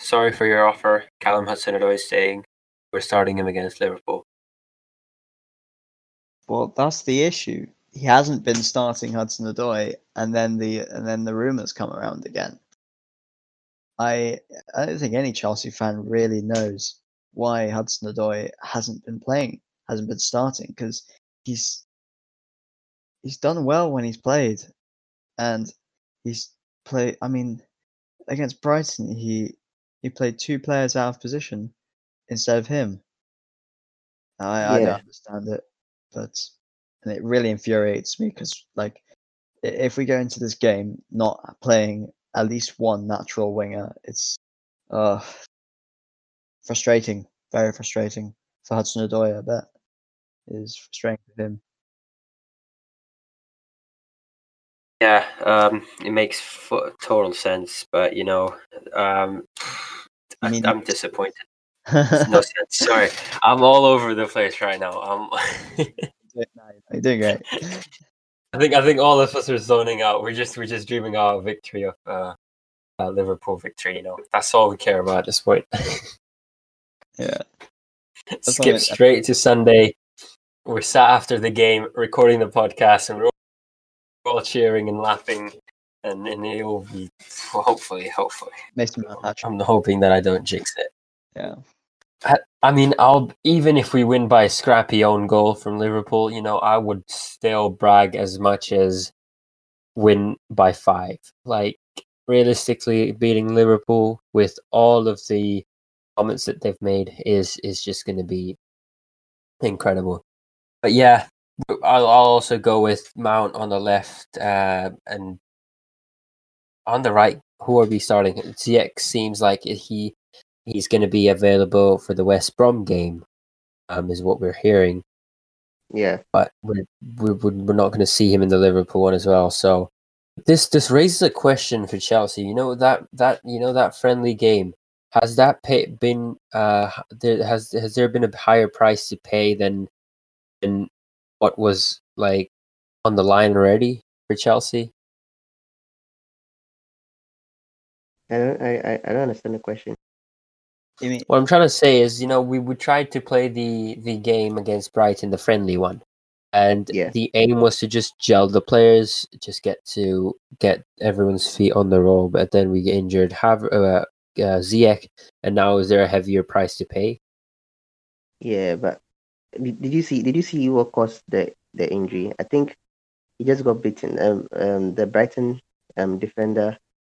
sorry for your offer. Callum Hudson-Odoi is saying we're starting him against Liverpool. Well, that's the issue. He hasn't been starting Hudson Odoi, and then the and then the rumors come around again. I I don't think any Chelsea fan really knows why Hudson Odoi hasn't been playing, hasn't been starting, because he's he's done well when he's played, and he's played. I mean, against Brighton, he he played two players out of position instead of him. I, I don't understand it, but and it really infuriates me because like if we go into this game not playing at least one natural winger, it's uh frustrating, very frustrating for Hudson Odoi. I bet it is frustrating for him. Yeah, um, it makes total sense, but you know, um, I mean- I'm disappointed. No sense. Sorry, I'm all over the place right now. Um, You're doing great. I think I think all of us are zoning out. We're just we're just dreaming our victory of uh, uh, Liverpool victory. You know, that's all we care about at this point. Yeah. That's Skip straight to Sunday. We're sat after the game, recording the podcast, and we're all cheering and laughing, and, and it will be hopefully, hopefully. I'm hoping that I don't jinx it. Yeah. I, I mean, I'll even if we win by a scrappy own goal from Liverpool, you know, I would still brag as much as win by five. Like realistically, beating Liverpool with all of the comments that they've made is is just going to be incredible. But yeah, I'll, I'll also go with Mount on the left uh, and on the right. Who are we starting? Ziyech seems like he he's going to be available for the West Brom game, um, is what we're hearing. Yeah. But we're we're, we're not going to see him in the Liverpool one as well. So this this raises a question for Chelsea. You know that that you know that friendly game has that pay, been uh there has has there been a higher price to pay than than what was like on the line already for Chelsea? I don't I, I, I don't understand the question. Mean What I'm trying to say is, you know, we, we tried to play the the game against Brighton, the friendly one, and Yeah. the aim was to just gel the players, just get to get everyone's feet on the roll. But then we get injured, have uh, uh, Ziyech, and now is there a heavier price to pay? Yeah, but did, did you see did you see what caused the the injury? I think he just got beaten. Um, um, the Brighton um defender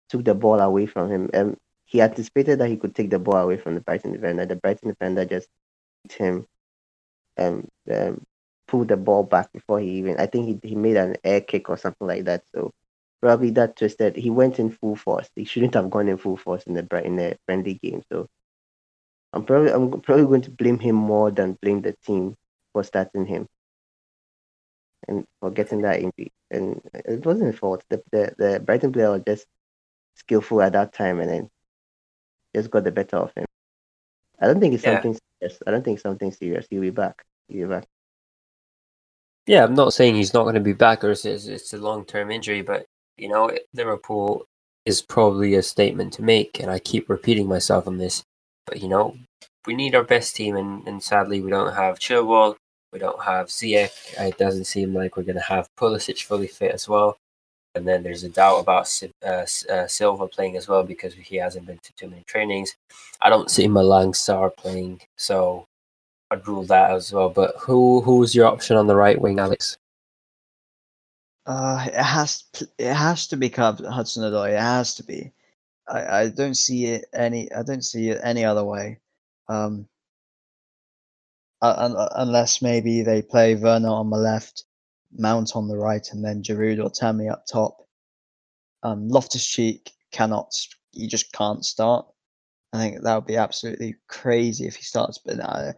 took the ball away from him. Um, he anticipated that he could take the ball away from the Brighton defender. The Brighton defender just hit him. Um, um, pulled the ball back before he even. I think he he made an air kick or something like that. So probably that twisted. He went in full force. He shouldn't have gone in full force in the in the friendly game. So I'm probably I'm probably going to blame him more than blame the team for starting him and for getting that injury. And it wasn't his fault. The the, the Brighton player was just skillful at that time, and then just got the better of him. I don't think it's Yeah. something serious. I don't think it's something serious. He'll be back. He'll be back. Yeah, I'm not saying he's not going to be back or it's, it's it's a long term injury, but you know, Liverpool is probably a statement to make, and I keep repeating myself on this. But you know, we need our best team, and, and sadly, we don't have Chilwell, we don't have Ziyech. It doesn't seem like we're going to have Pulisic fully fit as well. And then there's a doubt about uh, uh, Silva playing as well because he hasn't been to too many trainings. I don't see Malang Sarr playing, so I'd rule that as well. But who who's your option on the right wing, Alex? Uh, it has it has to be Hudson Odoi. It has to be. I, I don't see it any. I don't see it any other way. Um, uh, un- unless maybe they play Werner on the left, Mount on the right, and then Giroud or Tammy up top. Um, Loftus Cheek cannot. You just can't start. I think that would be absolutely crazy if he starts. But uh,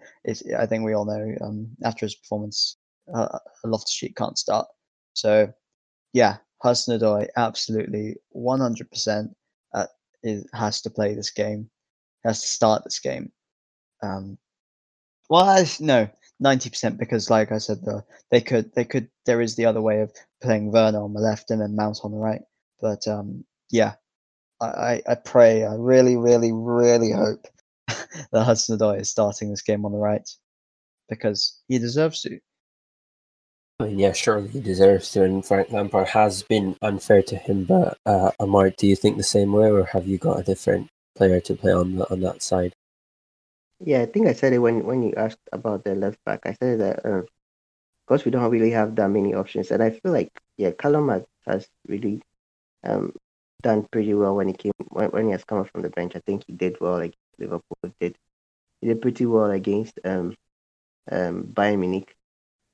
I think we all know um, after his performance, uh, Loftus Cheek can't start. So, yeah, Hudson Odoi absolutely 100% uh, has to play this game, has to start this game. Um, well, I, no, 90% because, like I said, the, they could, they could, there is the other way of playing Werner on the left and then Mount on the right. But um, yeah, I, I, pray, I really, really, really hope that Hudson Odoi is starting this game on the right because he deserves to. Yeah, surely he deserves to, and Frank Lampard has been unfair to him. But uh, Amar, do you think the same way, or have you got a different player to play on on that side? Yeah, I think I said it when when you asked about the left back. I said that uh, because we don't really have that many options, and I feel like yeah, Callum has, really um done pretty well when he came when, when he has come up from the bench. I think he did well against Liverpool. Did he did pretty well against um um Bayern Munich,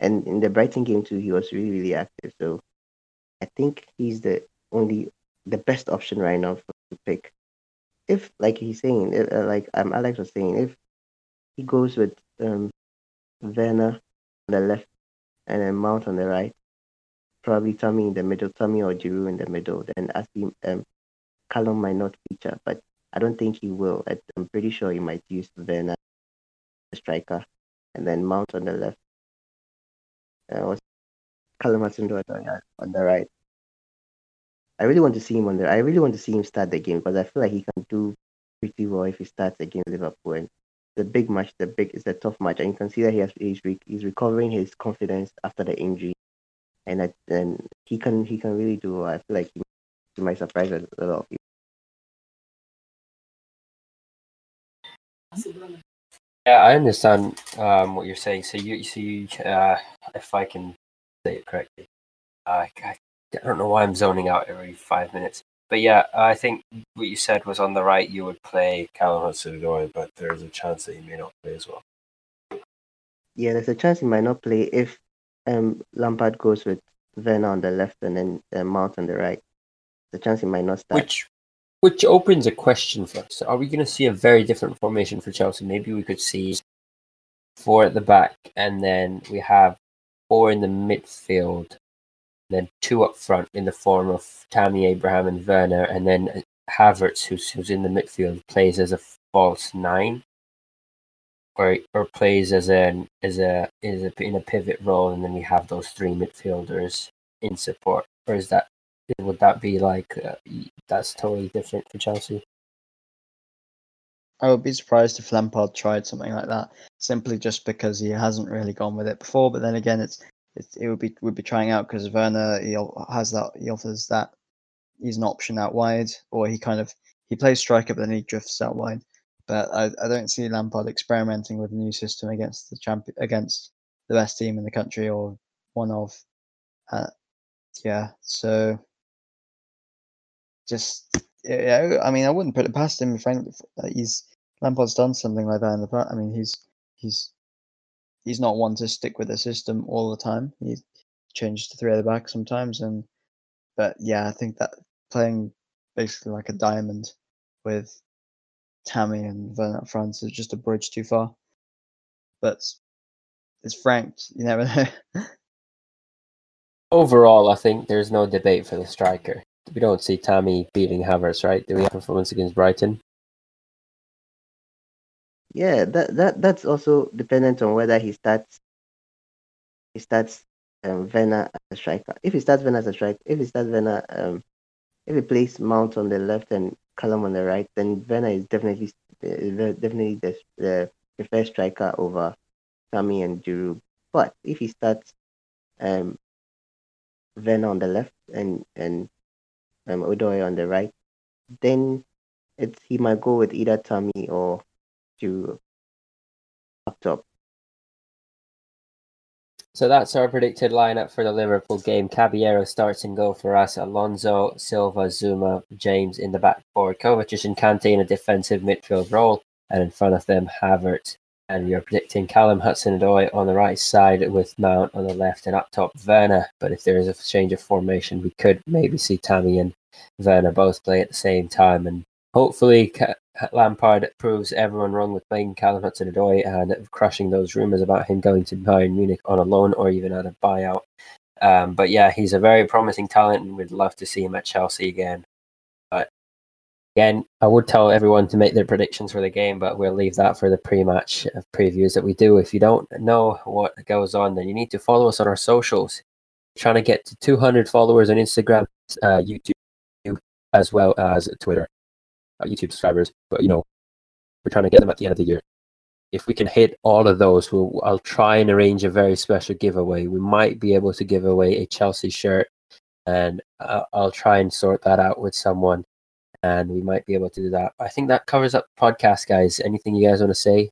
and in the Brighton game too, he was really really active. So I think he's the only the best option right now to pick. If like he's saying, uh, like um Alex was saying, if he goes with um on the left and then Mount on the right, probably Tammy in the middle, Tammy or Giroud in the middle. Then see um Callum might not feature, but I don't think he will. I'm pretty sure he might use Werner, the striker, and then Mount on the left. Uh, what's Callum Hudson on the right. I really want to see him on the. I really want to see him start the game because I feel like he can do pretty well if he starts against Liverpool. And the big match, the big, it's a tough match, and you can see that he has he's, re, he's recovering his confidence after the injury, and I, and he can he can really do. I feel like he, he might surprise a, a lot of people. Yeah, I understand um, what you're saying. So you, so you, uh, if I can say it correctly, uh, I, I don't know why I'm zoning out every five minutes. But yeah, I think what you said was on the right. You would play Callum Hudson-Odoi, but there's a chance that he may not play as well. Yeah, there's a chance he might not play if um Lampard goes with Werner on the left and then uh, Mount on the right. The chance he might not start. Which, which opens a question for us. Are we going to see a very different formation for Chelsea? Maybe we could see four at the back, and then we have four in the midfield, then two up front in the form of Tammy Abraham and Werner, and then Havertz, who's who's in the midfield, plays as a false nine, or or plays as an as a is a in a pivot role, and then we have those three midfielders in support. Or is that would that be like uh, that's totally different for Chelsea? I would be surprised if Lampard tried something like that simply just because he hasn't really gone with it before. But then again, it's, it's it would be would be trying out because Werner he has that he offers that he's an option out wide, or he kind of he plays striker but then he drifts out wide. But I, I don't see Lampard experimenting with a new system against the champion against the best team in the country or one of. Uh, yeah, so just yeah, I mean, I wouldn't put it past him. Frankly, he's Lampard's done something like that in the past. I mean, he's he's he's not one to stick with the system all the time. He changes to three at the back sometimes, and but yeah, I think that playing basically like a diamond with Tammy and up front is just a bridge too far. But it's franked. You never know. Overall, I think there's no debate for the striker. we don't see Tammy beating Havertz, right? Do we have performance against Brighton? Yeah, that that that's also dependent on whether he starts he starts um as a striker. If he starts Werner as a striker, if he starts Werner um if he plays Mount on the left and Callum on the right, then Werner is definitely uh, definitely the, the preferred striker over Tammy and Giroud. But if he starts um on the left and and um Odoi on the right, then it's he might go with either Tammy or Giroud up top. So that's our predicted lineup for the Liverpool game. Caballero starts and goal for us. Alonso, Silva, Zouma, James in the back four. Kovacic and Kante in a defensive midfield role. And in front of them, Havertz. And we are predicting Callum Hudson-Odoi on the right side with Mount on the left and up top Werner. But if there is a change of formation, we could maybe see Tammy and Werner both play at the same time. And hopefully Lampard proves everyone wrong with playing Callum Hudson-Odoi and crushing those rumours about him going to Bayern Munich on a loan or even at a buyout. Um, but yeah, he's a very promising talent, and we'd love to see him at Chelsea again. But again, I would tell everyone to make their predictions for the game, but we'll leave that for the pre-match previews that we do. If you don't know what goes on, then you need to follow us on our socials. We're trying to get to 200 followers on Instagram, uh, YouTube, as well as Twitter. YouTube subscribers, but you know, we're trying to get them at the end of the year. If we can hit all of those, we'll, I'll try and arrange a very special giveaway. We might be able to give away a Chelsea shirt, and uh, I'll try and sort that out with someone, and we might be able to do that. I think that covers up podcast, guys. Anything you guys want to say?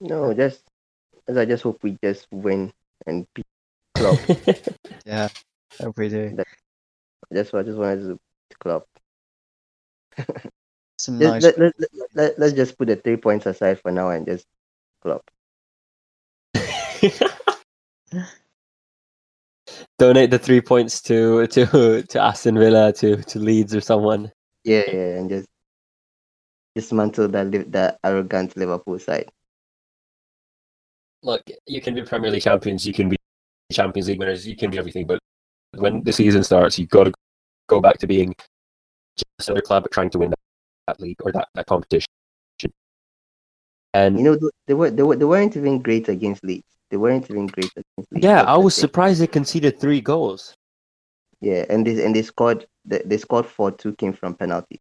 No, just as I just hope we just win and beat Klopp. yeah, hope we do. That's what I just wanted to Klopp. Some nice. let, let, let, let, let's just put the three points aside for now and just Klopp. Donate the three points to to to Aston Villa, to to Leeds or someone. Yeah, yeah, and just dismantle that li- that arrogant Liverpool side. Look, you can be Premier League champions, you can be Champions League winners, you can be everything, but when the season starts, you've got to go back to being just another club trying to win that, that league or that, that competition. And You know, they were they were they weren't even great against Leeds. They weren't even great against Leeds. yeah, I was surprised they conceded three goals. Yeah, and they and they scored they, they scored four two came from penalty.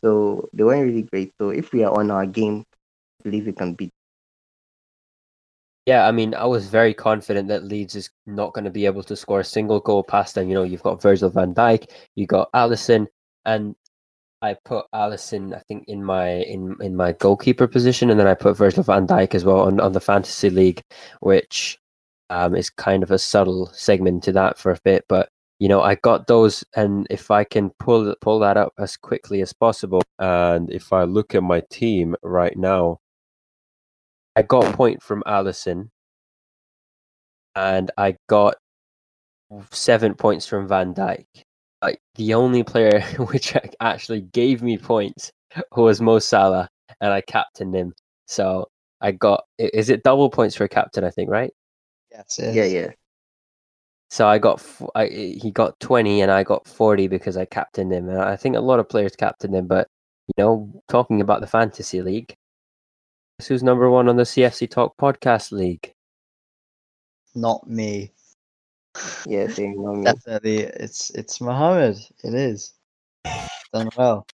So they weren't really great. So if we are on our game, I believe we can beat. Yeah, I mean, I was very confident that Leeds is not going to be able to score a single goal past them. You know, you've got Virgil van Dijk, you got Alisson, and I put Alisson, I think, in my in in my goalkeeper position, and then I put Virgil van Dijk as well on, on the fantasy league, which um, is kind of a subtle segment to that for a bit. But you know, I got those, and if I can pull pull that up as quickly as possible, and if I look at my team right now, I got point from Alisson, and I got seven points from Van Dijk. Like the only player which actually gave me points was Mo Salah, and I captained him. So I got is it double points for a captain? I think right. Yes, it Yeah, yeah. So I got f- I, he got twenty, and I got forty because I captained him. And I think a lot of players captained him, but you know, talking about the fantasy league, guess who's number one on the CFC Talk podcast league? Not me. Yeah, same. No. Definitely, it's it's Mohammed. It is. Done well.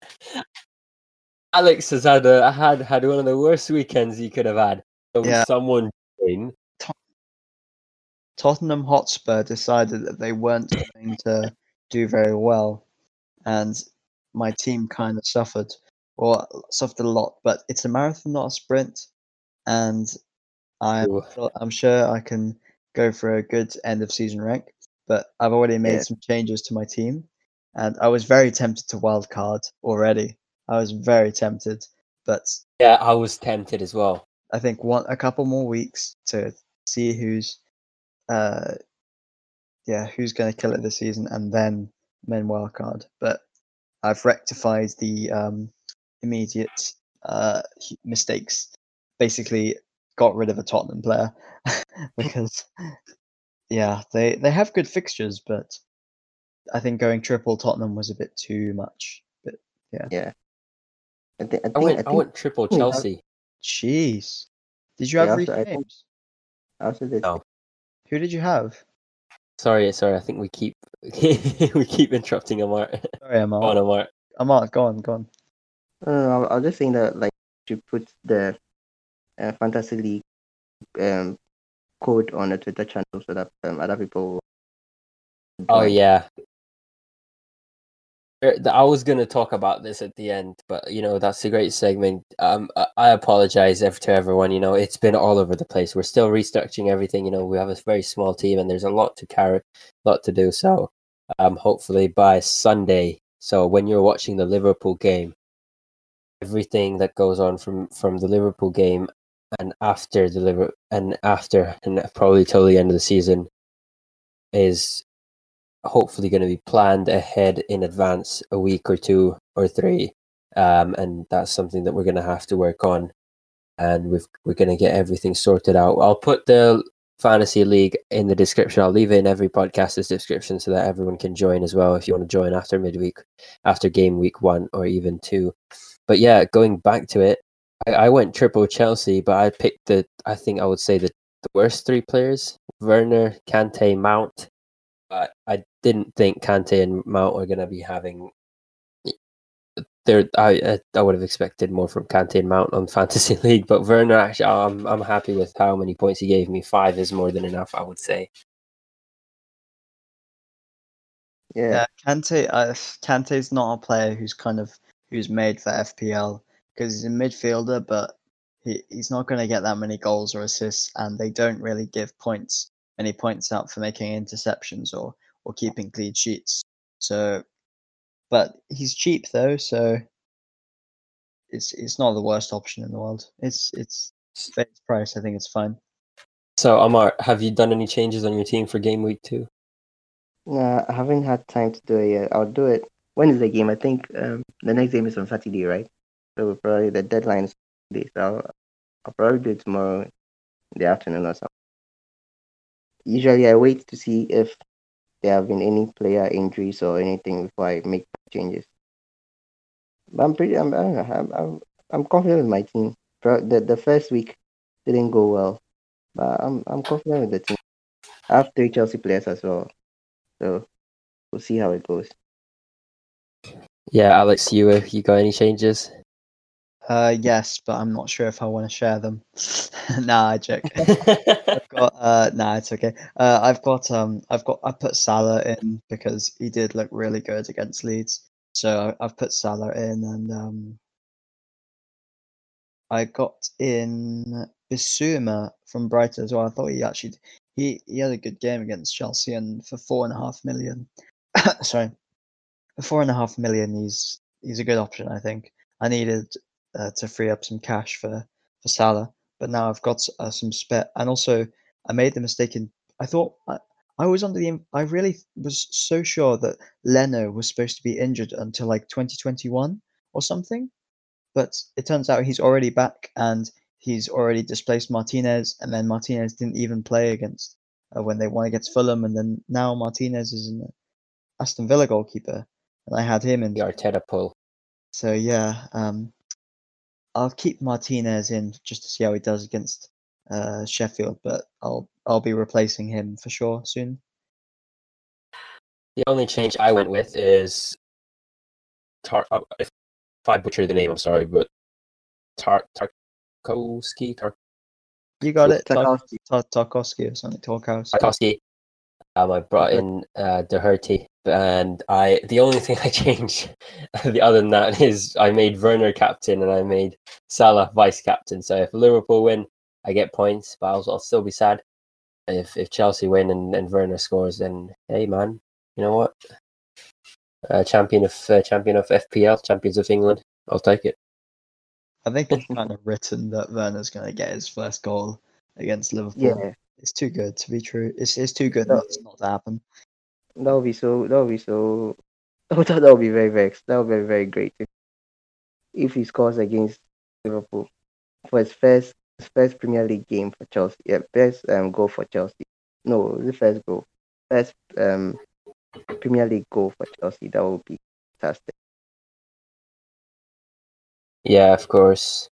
Alex has had a had had one of the worst weekends he could have had. So Yeah. someone in Tottenham Hotspur decided that they weren't going to do very well, and my team kind of suffered, or suffered a lot. But it's a marathon, not a sprint, and I'm Ooh. I'm sure I can go for a good end of season rank. But I've already made Yeah. some changes to my team, and I was very tempted to wild card already. I was very tempted, but Yeah, I was tempted as well. I think one a couple more weeks to see who's uh yeah, who's gonna kill it this season and then men wild card. But I've rectified the um immediate uh mistakes. Basically got rid of a Tottenham player because yeah, they they have good fixtures, but I think going triple Tottenham was a bit too much. But Yeah. I, thi- I think I went. I, think went triple Chelsea. jeez, did you have also, I Reece think- James? I also did. No. Who did you have? Sorry, sorry. I think we keep we keep interrupting Amar. Sorry, Amar. on Amar. Amar, go on, go on. No, no, no, I was just saying that like you put the uh, fantasy league um code on the Twitter channel so that um, other people. Will Oh yeah. Er, I was gonna talk about this at the end, but you know that's a great segment. Um, I- I apologize to everyone. You know it's been all over the place. We're still restructuring everything. You know we have a very small team, and there's a lot to carry, lot to do. So, um, hopefully by Sunday. So when you're watching the Liverpool game, everything that goes on from from the Liverpool game and after the Liver and after and probably till the end of the season is hopefully going to be planned ahead in advance a week or two or three. Um, and that's something that we're going to have to work on. And we've, we're going to get everything sorted out. I'll put the fantasy league in the description. I'll leave it in every podcast's description so that everyone can join as well if you want to join after midweek after game week one or even two. But yeah going back to it i, I went triple chelsea but i picked the i think i would say the, the worst three players werner kante mount but I didn't think Kante and Mount were going to be having. There, I I- would have expected more from Kante and Mount on fantasy league, but Werner actually, I'm I'm happy with how many points he gave me. Five is more than enough, I would say. Yeah. Yeah, Kante. Uh, Kante's not a player who's kind of who's made for FPL because he's a midfielder, but he, he's not going to get that many goals or assists, and they don't really give points many points out for making interceptions or or keeping clean sheets. So, but he's cheap though, so it's it's not the worst option in the world. It's it's fair price. I think it's fine. So Amar, have you done any changes on your team for game week two? Nah, I haven't had time to do it yet. I'll do it. When is the game? I think um, the next game is on Saturday, right? So probably the deadline is Saturday. So I'll, I'll probably do it tomorrow in the afternoon or something. Usually, I wait to see if there have been any player injuries or anything before I make changes. But I'm pretty. I'm. I don't know. I'm. I'm, I'm confident with my team. The the first week didn't go well, but I'm. I'm confident with the team. I have three Chelsea players as well. So we'll see how it goes. Yeah, Alex, you uh, you got any changes? Uh, yes, but I'm not sure if I want to share them. nah, I joke. I've got uh nah it's okay. Uh I've got um I've got I put Salah in because he did look really good against Leeds. So I've put Salah in and um I got in Bissouma from Brighton as well. I thought he actually he, he had a good game against Chelsea and for four and a half million sorry. For four and a half million he's he's a good option I think. I needed uh, to free up some cash for for Salah but now I've got uh, some spare. And also, I made the mistake in. I thought I, I was under the. I really was so sure that Leno was supposed to be injured until like 2021 or something, but it turns out he's already back and he's already displaced Martinez, and then Martinez didn't even play against uh, when they won against Fulham, and then now Martinez is an Aston Villa goalkeeper, and I had him in the Arteta pull. so yeah, um, I'll keep Martinez in just to see how he does against uh, Sheffield, but I'll I'll be replacing him for sure soon. The only change I went with is Tar. uh, If I butcher the name, I'm sorry, but Tar Tarkowski Tar You got it, Tarkowski. Tarkowski or something, Tarkowski. Tarkowski. Um, I brought in uh, Doherty, and I the only thing I changed, the other than that, is I made Werner captain and I made Salah vice captain. So if Liverpool win, I get points, but I'll, I'll still be sad. If if Chelsea win and, and Werner scores, then hey man, you know what? Uh, champion of uh, champion of FPL, champions of England. I'll take it. I think it's kind of written that Werner's going to get his first goal against Liverpool. Yeah, It's too good to be true. It's it's too good No. not, not to happen. that would be so. That would be so. Oh, that that would be very very. That would be very great if, if he scores against Liverpool for his first his first Premier League game for Chelsea. Yeah, first um goal for Chelsea. No, the first goal, first um Premier League goal for Chelsea, that would be fantastic. Yeah, of course.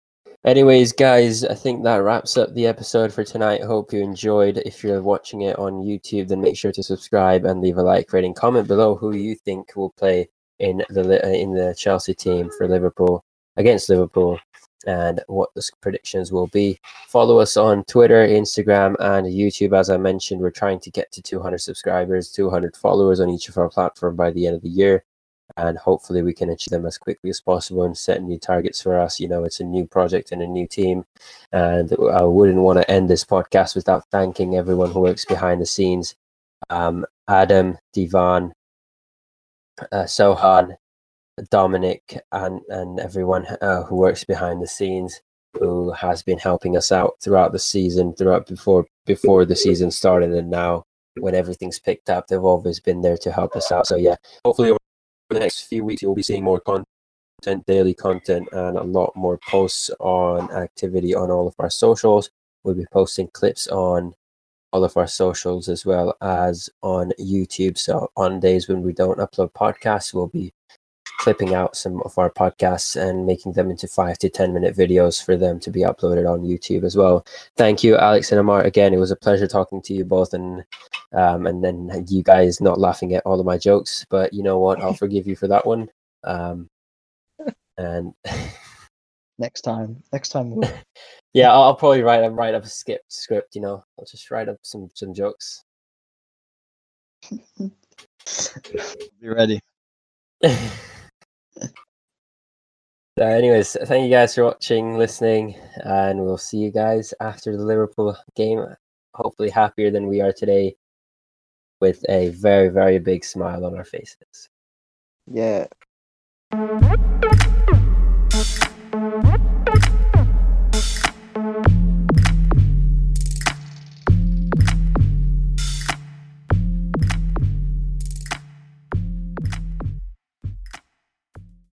Anyways, guys, I think that wraps up the episode for tonight. Hope you enjoyed. If you're watching it on YouTube, then make sure to subscribe and leave a like, rating, comment below who you think will play in the uh, in the Chelsea team for Liverpool against Liverpool and what the predictions will be. Follow us on Twitter, Instagram, and YouTube. As I mentioned, we're trying to get to 200 subscribers, 200 followers on each of our platform by the end of the year and hopefully we can achieve them as quickly as possible and set new targets for us. You know, it's a new project and a new team, and I wouldn't want to end this podcast without thanking everyone who works behind the scenes. Um, Adam, Divan, uh, Sohan, Dominic, and and everyone uh, who works behind the scenes who has been helping us out throughout the season, throughout before before the season started, and now when everything's picked up, they've always been there to help us out. So yeah, hopefully the next few weeks, you'll be seeing more content, daily content, and a lot more posts on activity on all of our socials. We'll be posting clips on all of our socials as well as on YouTube. So on days when we don't upload podcasts, we'll be clipping out some of our podcasts and making them into five to 10 minute videos for them to be uploaded on YouTube as well. Thank you, Alex and Amar. Again, it was a pleasure talking to you both and um, and then you guys not laughing at all of my jokes. But you know what? I'll forgive you for that one. Um, and next time, next time. We'll... yeah, I'll, I'll, probably write up write up a skip script. You know, I'll just write up some some jokes. Be ready. Anyways, thank you guys for watching, listening, and we'll see you guys after the Liverpool game. Hopefully, happier than we are today, with a very, very big smile on our faces. Yeah.